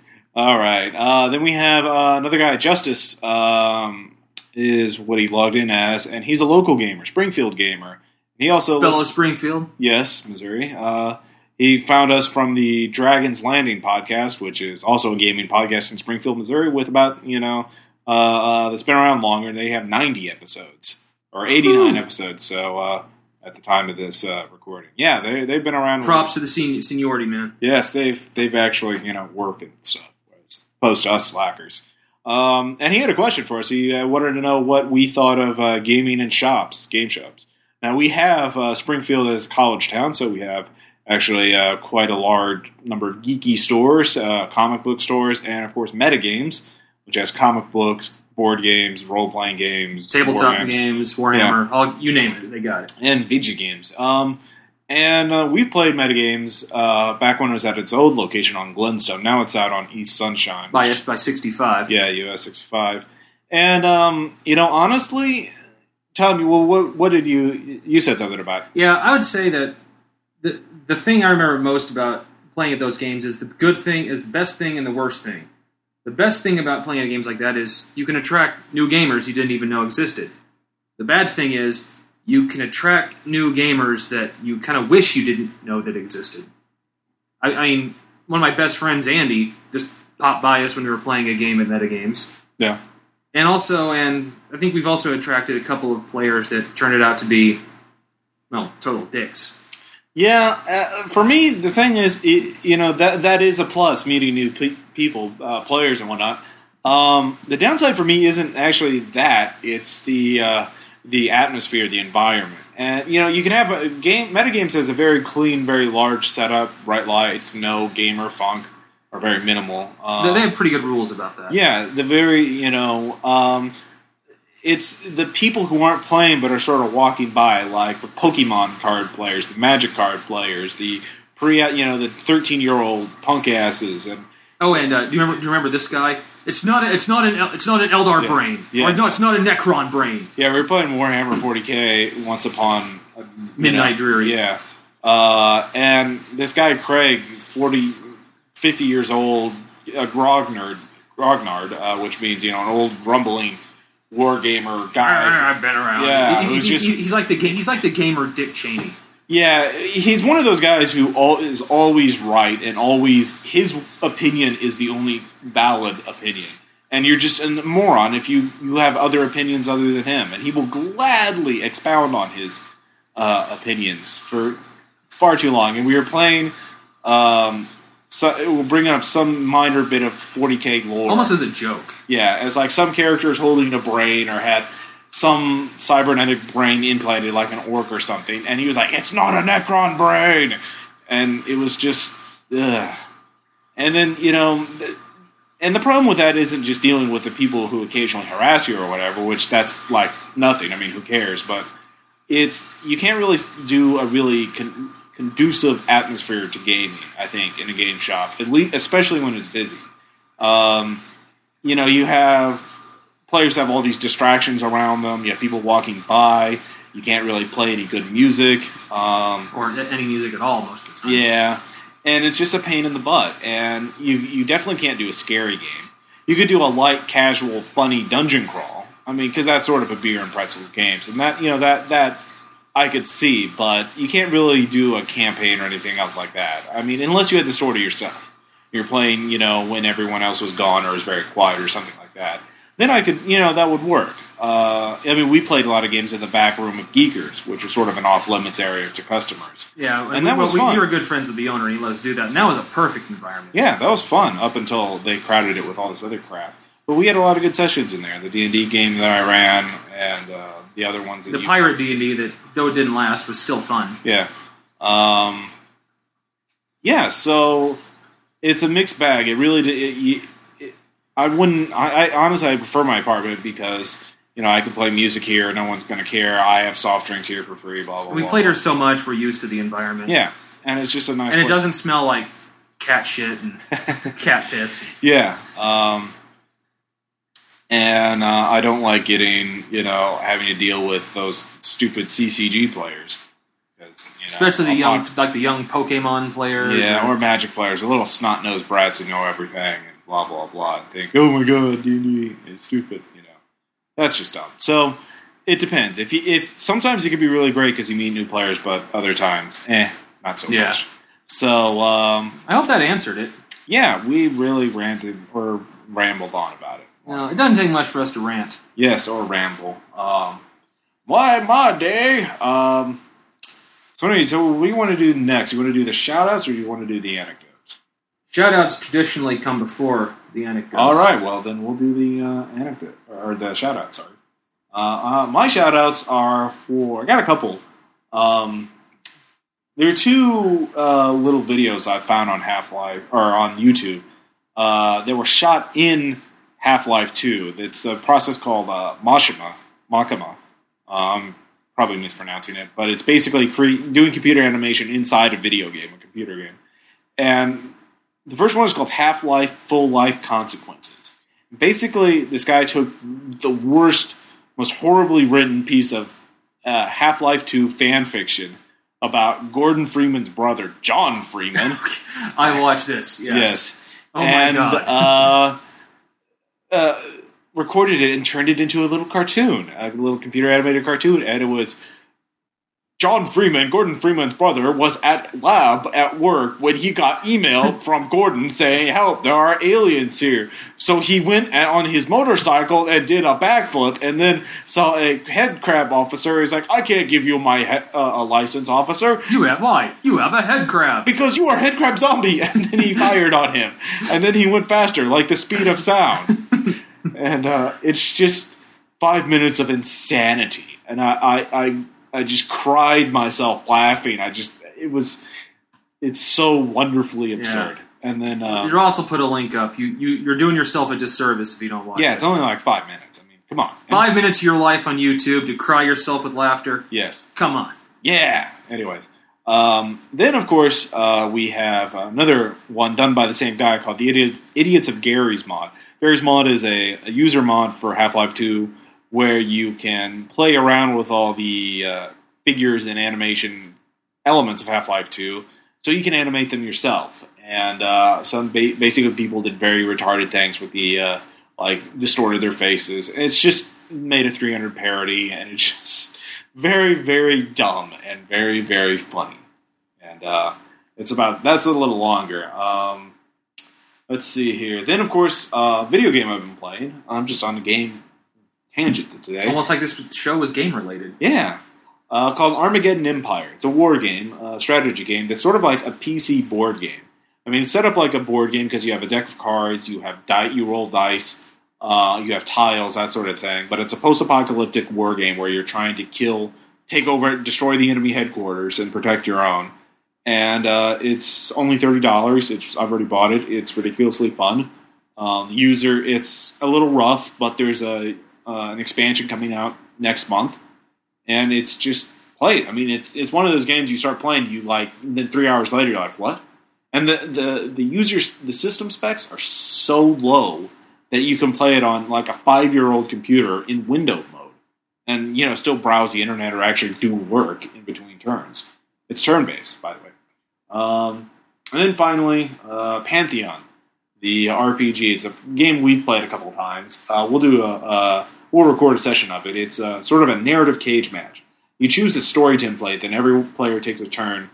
All right. Uh, then we have uh, another guy, Justice, um, is what he logged in as, and he's a local gamer, Springfield gamer. He also fellow listens- Springfield. yes, Missouri. Uh, he found us from the Dragons Landing podcast, which is also a gaming podcast in Springfield, Missouri, with about you know uh, uh, that's been around longer. They have ninety episodes or eighty nine Whew. episodes. So uh, at the time of this uh, recording, yeah, they they've been around. Props to the sen- seniority, man. Yes, they've they've as you know work and stuff as opposed to us slackers. Um, and he had a question for us. He uh, wanted to know what we thought of uh, gaming in shops, game shops. Now we have uh, Springfield as a college town, so we have actually uh, quite a large number of geeky stores, uh, comic book stores, and of course Metagames, which has comic books, board games, role playing games, Tabletop games, Warhammer, all you name it, they got it. and video games. Um, and uh, we've played metagames uh, back when it was at its old location on Glenstone. Now it's out on East Sunshine. By S by sixty five. Yeah, US 65. And, um, you know, honestly, tell me, well, what, what did you you said something about? Yeah, I would say that the the thing I remember most about playing at those games is the good thing is the best thing and the worst thing. The best thing about playing at games like that is you can attract new gamers you didn't even know existed. The bad thing is you can attract new gamers that you kind of wish you didn't know that existed. I, I mean, one of my best friends, Andy, just popped by us when we were playing a game at Metagames. Yeah. And also, and I think we've also attracted a couple of players that turned it out to be, well, total dicks. Yeah, uh, for me, the thing is, it, you know, that that is a plus meeting new pe- people, uh, players, and whatnot. Um, the downside for me isn't actually that; it's the uh, the atmosphere, the environment, and you know, you can have a game. Metagames has a very clean, very large setup, bright lights, no gamer funk, or very minimal. Um, They- they have pretty good rules about that. yeah, the very you know, um, it's the people who aren't playing but are sort of walking by, like the Pokemon card players, the Magic card players, the pre you know the thirteen year old punk asses, and Oh, and uh, do you remember? Do you remember this guy? It's not. A, it's not an. It's not an Eldar Yeah. brain. Yeah. Or no, it's not a Necron brain. yeah, we were playing Warhammer 40k once upon a, Midnight Dreary. Yeah, uh, and this guy Craig, 40, 50 years old, a grognard, grognard, uh, which means you know an old grumbling war gamer guy. I've been around. Yeah, He- it was he's, he's, just- he's like the he's like the gamer Dick Cheney. Yeah, he's one of those guys who all, is always right and always his opinion is the only valid opinion. And you're just a moron if you, you have other opinions other than him. And he will gladly expound on his uh, opinions for far too long. And we were playing, um, so it will bring up some minor bit of 40k lore. Almost as a joke. Yeah, as like some characters holding a brain or had some cybernetic brain implanted like an orc or something, and he was like, "It's not a Necron brain," and it was just, ugh. And then you know, and the problem with that isn't just dealing with the people who occasionally harass you or whatever, which that's like nothing. I mean, who cares? But it's you can't really do a really con- conducive atmosphere to gaming. I think in a game shop, at least, especially when it's busy. Um, you know, you have players have all these distractions around them. You have people walking by. You can't really play any good music. Um, or any music at all most of the time. yeah, and it's just a pain in the butt. And you you definitely can't do a scary game. You could do a light, casual, funny dungeon crawl. I mean, because that's sort of a beer and pretzels games, and that you know that that I could see, but you can't really do a campaign or anything else like that. I mean, unless you had the story yourself. You're playing, you know, when everyone else was gone or was very quiet or something like that. Then I could, you know, that would work. Uh, I mean, we played a lot of games in the back room of Geekers, which was sort of an off limits area to customers. Yeah, And that well, was we, fun. we were good friends with the owner, and he let us do that. And that was a perfect environment. Yeah, that was fun up until they crowded it with all this other crap. But we had a lot of good sessions in there. The D and D game that I ran, and uh, the other ones that The pirate D and D that though it didn't last was still fun. yeah, um, yeah. So it's a mixed bag. It really, it, it, it, I wouldn't. I, I honestly, I prefer my apartment because you know I can play music here. No one's going to care. I have soft drinks here for free. Blah blah. We blah. played her so much, we're used to the environment. Yeah, and it's just a nice. and it place. doesn't smell like cat shit and cat piss. Yeah. Um, and uh, I don't like getting, you know, having to deal with those stupid CCG players. you know, Especially the young, talk- like the young Pokemon players. yeah, or- or Magic players, the little snot nosed brats who know everything and blah blah blah, and think, oh my god, D and is stupid. You know, that's just dumb. So it depends. If you, if sometimes it can be really great because you meet new players, but other times, eh, not so Yeah. much. So um, I hope that answered it. yeah, we really ranted or rambled on about it. No, it doesn't take much for us to rant. Yes, or ramble. Um, why my day? Um, so anyway, so what do you want to do next? You want to do the shout outs or do you want to do the anecdotes? Shoutouts traditionally come before the anecdotes. All right, well then we'll do the uh, anecdote or the shout out. Sorry, uh, uh, my shout outs are for I got a couple. Um, there are two uh, little videos I found on Half Life or on YouTube uh, that were shot in Half Life Two. It's a process called uh, Mashima Makima. Um, probably mispronouncing it, but it's basically cre- doing computer animation inside a video game, a computer game. And the first one is called Half Life Full Life Consequences. Basically, this guy took the worst, most horribly written piece of uh, Half Life 2 fan fiction about Gordon Freeman's brother, John Freeman. I watched this. Yes. Yes. Oh and my god. uh, uh, recorded it and turned it into a little cartoon, a little computer animated cartoon, and it was John Freeman, Gordon Freeman's brother, was at lab at work when he got email from Gordon saying, "Help! There are aliens here." So he went on his motorcycle and did a backflip, and then saw a head crab officer. He's like, "I can't give you my he- uh, a license, officer." you have lied. You have a head crab. because you are head crab zombie and then he fired on him and then he went faster like the speed of sound and uh, it's just five minutes of insanity and I, I i i just cried myself laughing i just it was it's so wonderfully absurd and then uh, You'll also put a link up. You, you you're doing yourself a disservice if you don't watch yeah it. it's only like five minutes i mean come on Five minutes of your life on YouTube to cry yourself with laughter. yes Come on. Yeah. Anyways, um, then of course uh, we have another one done by the same guy called the Idiot, Idiots of Garry's Mod. Garry's Mod is a, a user mod for Half Life Two, where you can play around with all the uh, figures and animation elements of Half Life Two, so you can animate them yourself. And uh, some ba- basically people did very retarded things with the uh, like distorted their faces. It's just made a 300 parody, and it's just very, very dumb and very, very funny. And uh, it's about that's a little longer. Um, let's see here. Then, of course, uh, video game I've been playing. I'm just on the game tangent today. Almost like this show was game related. Yeah. Uh, called Armageddon Empire. It's a war game, a strategy game that's sort of like a PC board game. I mean, it's set up like a board game because you have a deck of cards, you have die, you roll dice, uh, you have tiles, that sort of thing. But it's a post-apocalyptic war game where you're trying to kill, take over, destroy the enemy headquarters, and protect your own. And uh, it's only thirty dollars. It's I've already bought it. It's ridiculously fun. Um, user, it's a little rough, but there's a uh, an expansion coming out next month and it's just play. I mean, it's it's one of those games you start playing, you like, then three hours later you're like, what? And the the the users the system specs are so low that you can play it on like a five year old computer in window mode, and you know still browse the internet or actually do work in between turns. It's turn based, by the way. Um, and then finally, uh, Pantheon, the RPG. It's a game we've played a couple times. Uh, we'll do a, a we'll record a session of it. It's a, sort of a narrative cage match. You choose a story template, then every player takes a turn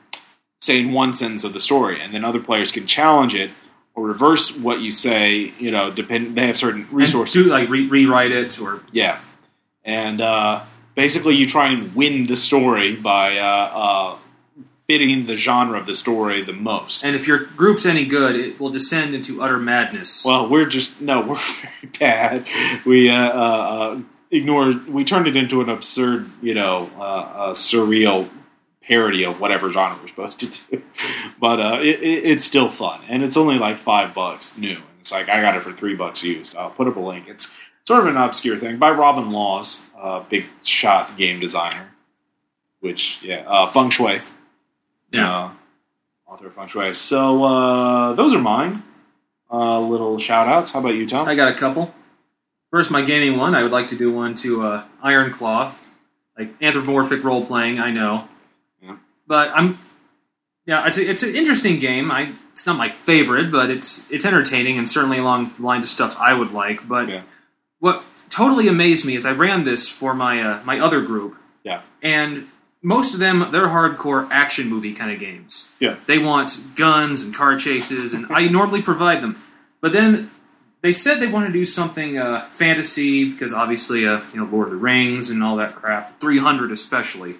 saying one sentence of the story, and then other players can challenge it or reverse what you say. You know, depend. They have certain And resources. do like re- rewrite it or Yeah, and uh, basically you try and win the story by uh, uh, fitting the genre of the story the most. and if your group's any good, it will descend into utter madness. Well, we're just no, we're very bad. We uh, uh, uh, ignored. We turned it into an absurd, you know, uh, uh, surreal parody of whatever genre we're supposed to do. But uh, it, it, it's still fun, and it's only like five bucks new. It's like I got it for three bucks used. I'll put up a link. It's sort of an obscure thing by Robin Laws, uh, big shot game designer. Which yeah, uh, Feng Shui. Yeah. Uh, author of Feng Shui. So uh, those are mine. Uh, little shout outs. How about you, Tom? I got a couple. First, my gaming one. I would like to do one to uh, Ironclaw, like anthropomorphic role playing. I know, Yeah. but I'm yeah. It's a, it's an interesting game. I it's not my favorite, but it's it's entertaining and certainly along the lines of stuff I would like. But Yeah. what totally amazed me is I ran this for my uh, my other group, Yeah. and most of them they're hardcore action movie kind of games. Yeah. They want guns and car chases, and I normally provide them. But then they said they want to do something uh, fantasy because obviously, uh, you know, Lord of the Rings and all that crap, three hundred especially.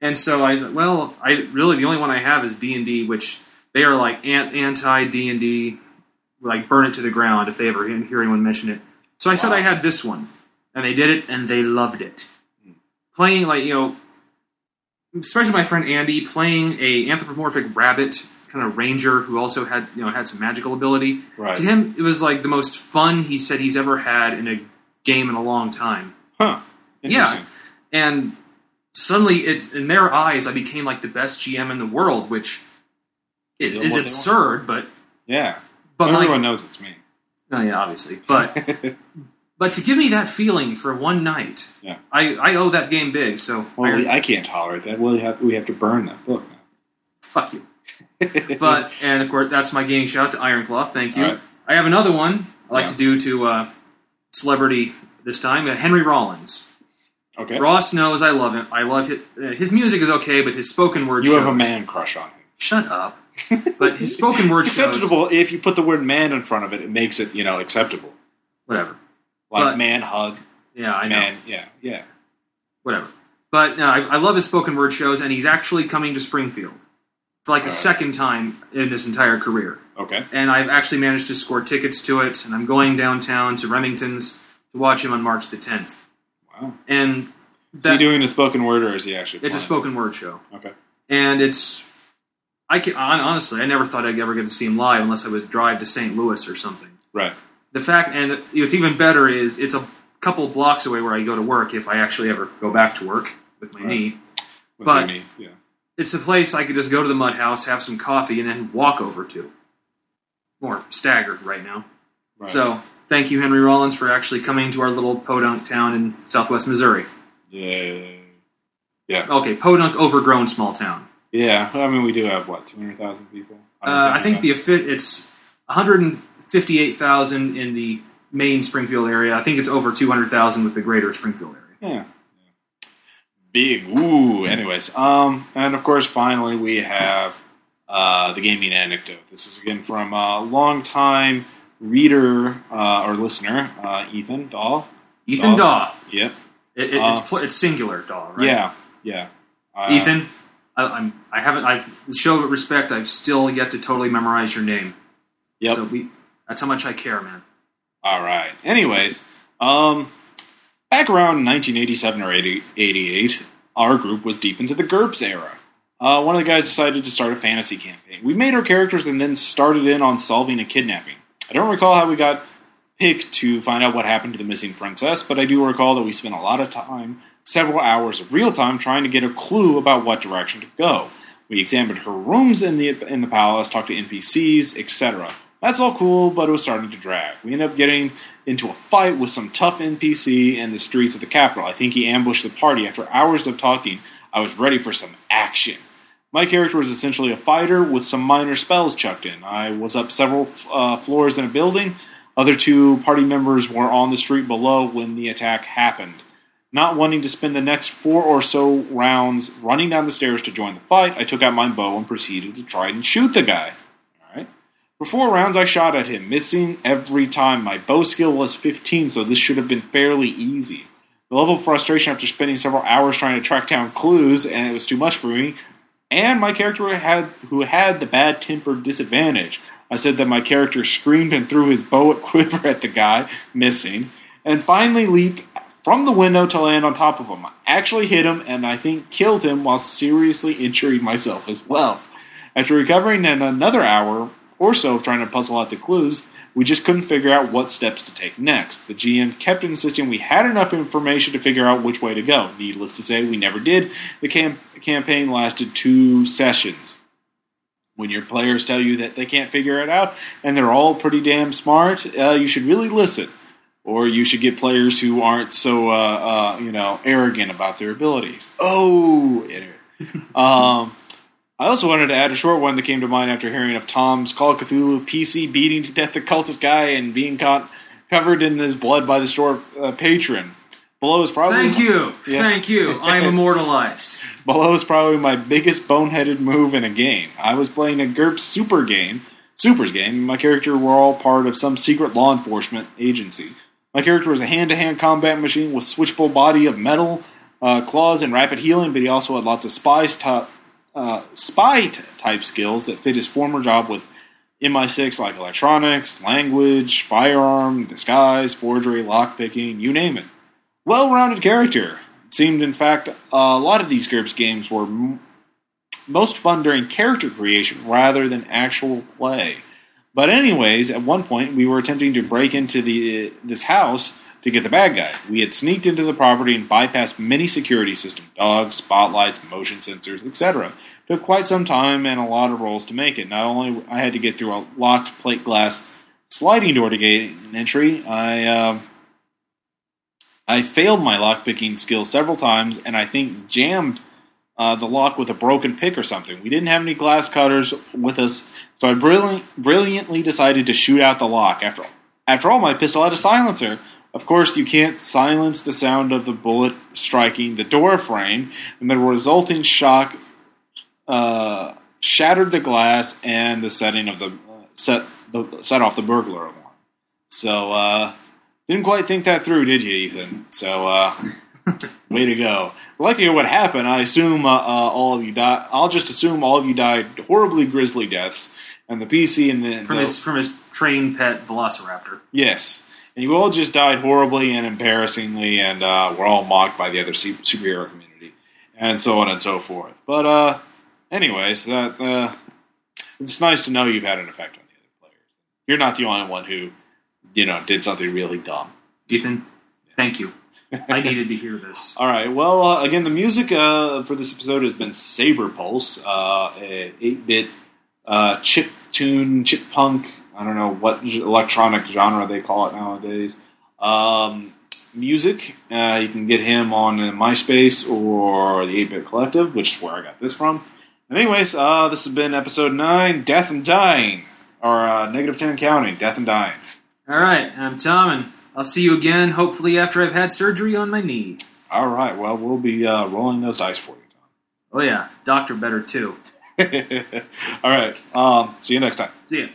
And so I said, well, I really the only one I have is D and D, which they are like anti D and D, like burn it to the ground if they ever hear anyone mention it. So I said I had this one, and they did it, and they loved it. Playing like you know, especially my friend Andy playing a anthropomorphic rabbit kind of ranger who also had you know had some magical ability. Right. To him, it was like the most fun he said he's ever had in a game in a long time. Huh. Interesting. And suddenly, it in their eyes, I became like the best GM in the world, which is, Is it is what they absurd. But Yeah. but Everyone like, knows it's me. oh, yeah, obviously, but But to give me that feeling for one night, Yeah. I, I owe that game big. So Well, I- I can't tolerate that. We'll have we have to burn that book Now. fuck you. But and of course that's my gaming shout out to Ironclaw. Thank you. Right. I have another one I like Yeah. to do to uh, celebrity this time. Uh, Henry Rollins. okay, Ross knows I love him. I love his, uh, his music is okay, but his spoken word. you shows. have a man crush on him. Shut up. But his spoken word It's shows. acceptable if you put the word man in front of it. It makes it you know acceptable. Whatever. Like But- man hug, Yeah, I know. Yeah, yeah. Whatever. But no, I, I love his spoken word shows, and he's actually coming to Springfield for like the Alright. second time in his entire career. Okay. and I've actually managed to score tickets to it, and I'm going downtown to Remington's to watch him on March the 10th. Wow. And Is he doing a spoken word or is he actually? it's a spoken word show, Okay. and it's I can honestly I never thought I'd ever get to see him live unless I would drive to St. Louis or something. Right. The fact, and what's even better is it's a couple blocks away where I go to work if I actually ever go back to work with my Right. knee. What's But- name? Yeah. It's a place I could just go to the mud house, have some coffee, and then walk over to. More staggered right now. Right. So thank you, Henry Rollins, for actually coming to our little podunk town in southwest Missouri. Yeah. Yeah. Okay, podunk, overgrown small town. Yeah. I mean, we do have what two hundred thousand people. Uh, I think the it's 158,000 in the main Springfield area. I think it's over 200,000 with the greater Springfield area. Yeah. Big. Ooh. Anyways, um, and of course, finally, we have uh, the gaming anecdote. This is again from a longtime reader uh, or listener, uh, Ethan Dahl. Ethan Dahl. Daw. Yep. It, it, Uh, it's, it's singular Dahl, right? Yeah. Yeah. Uh, Ethan, I, I'm. I haven't. I've show respect. I've still yet to totally memorize your name. Yep. So we. That's how much I care, man. All right. Anyways, um, back around 1987 or 80, 88, our group was deep into the GURPS era. Uh, one of the guys decided to start a fantasy campaign. We made our characters and then started in on solving a kidnapping. I don't recall how we got picked to find out what happened to the missing princess, but I do recall that we spent a lot of time, several hours of real time, trying to get a clue about what direction to go. We examined her rooms in the in the palace, talked to NPCs, etc. That's all cool, but it was starting to drag. We ended up getting into a fight with some tough NPC in the streets of the capital. I think he ambushed the party. After hours of talking, I was ready for some action. My character was essentially a fighter with some minor spells chucked in. I was up several uh, floors in a building. Other two party members were on the street below when the attack happened. Not wanting to spend the next four or so rounds running down the stairs to join the fight, I took out my bow and proceeded to try and shoot the guy. For four rounds, I shot at him, missing every time. My bow skill was 15, so this should have been fairly easy. The level of frustration after spending several hours trying to track down clues, and it was too much for me, and my character had who had the bad tempered disadvantage. I said that my character screamed and threw his bow at quiver at the guy, missing, and finally leaped from the window to land on top of him. I actually hit him and I think killed him while seriously injuring myself as well. After recovering in another hour or so of trying to puzzle out the clues, we just couldn't figure out what steps to take next. The GM kept insisting we had enough information to figure out which way to go. Needless to say, we never did. The cam- campaign lasted two sessions. When your players tell you that they can't figure it out and they're all pretty damn smart, uh, you should really listen. Or you should get players who aren't so, uh, uh, you know, arrogant about their abilities. Oh, anyway. um, I also wanted to add a short one that came to mind after hearing of Tom's Call of Cthulhu PC beating to death the cultist guy and being caught covered in his blood by the store uh, patron. Below is probably Thank you, Yeah. thank you. I am immortalized. Below is probably my biggest boneheaded move in a game. I was playing a GURPS Super game, Supers game, and my character were all part of some secret law enforcement agency. My character was a hand-to-hand combat machine with switchable body of metal, uh, claws, and rapid healing, but he also had lots of spies type, uh, spy t- type skills that fit his former job with MI6, like electronics, language, firearm, disguise, forgery, lockpicking, you name it well-rounded character. It seemed, in fact, a lot of these GURPS games were m- most fun during character creation rather than actual play. But anyways, at one point we were attempting to break into the this house to get the bad guy. We had sneaked into the property and bypassed many security systems, dogs, spotlights, motion sensors, etc. Took quite some time and a lot of rolls to make it. Not only I had to get through a locked plate glass sliding door to gain entry, I uh, I failed my lockpicking skill several times, and I think jammed uh, the lock with a broken pick or something. We didn't have any glass cutters with us, so I brilliant, brilliantly decided to shoot out the lock. After after all, my pistol had a silencer. Of course, you can't silence the sound of the bullet striking the door frame, and the resulting shock uh, shattered the glass and the setting of the uh, set the set off the burglar alarm. So, uh, didn't quite think that through, did you, Ethan? So, uh, way to go. I'd like to hear what happened. I assume uh, uh, all of you died. I'll just assume all of you died horribly grisly deaths, and the PC and the, From the his from his trained pet Velociraptor. yes, and you all just died horribly and embarrassingly, and uh, were all mocked by the other su- superhero community, and so on and so forth. But uh, anyways, that uh, it's nice to know you've had an effect on the other players. You're not the only one who, you know, did something really dumb. Ethan, thank you. I needed to hear this. All right. Well, uh, again, the music uh, for this episode has been Sabrepulse, uh, a 8-bit uh, chip tune, chip punk. I don't know what electronic genre they call it nowadays. Um, music. Uh, you can get him on uh, MySpace or the 8-bit Collective, which is where I got this from. And anyways, uh, this has been episode nine, Death and Dying, or uh, negative ten and counting, Death and Dying. All right, I'm Tom, and I'll see you again. Hopefully, after I've had surgery on my knee. All right. Well, we'll be uh, rolling those dice for you, Tom. Oh yeah, doctor better too. All right. Um, see you next time. See ya.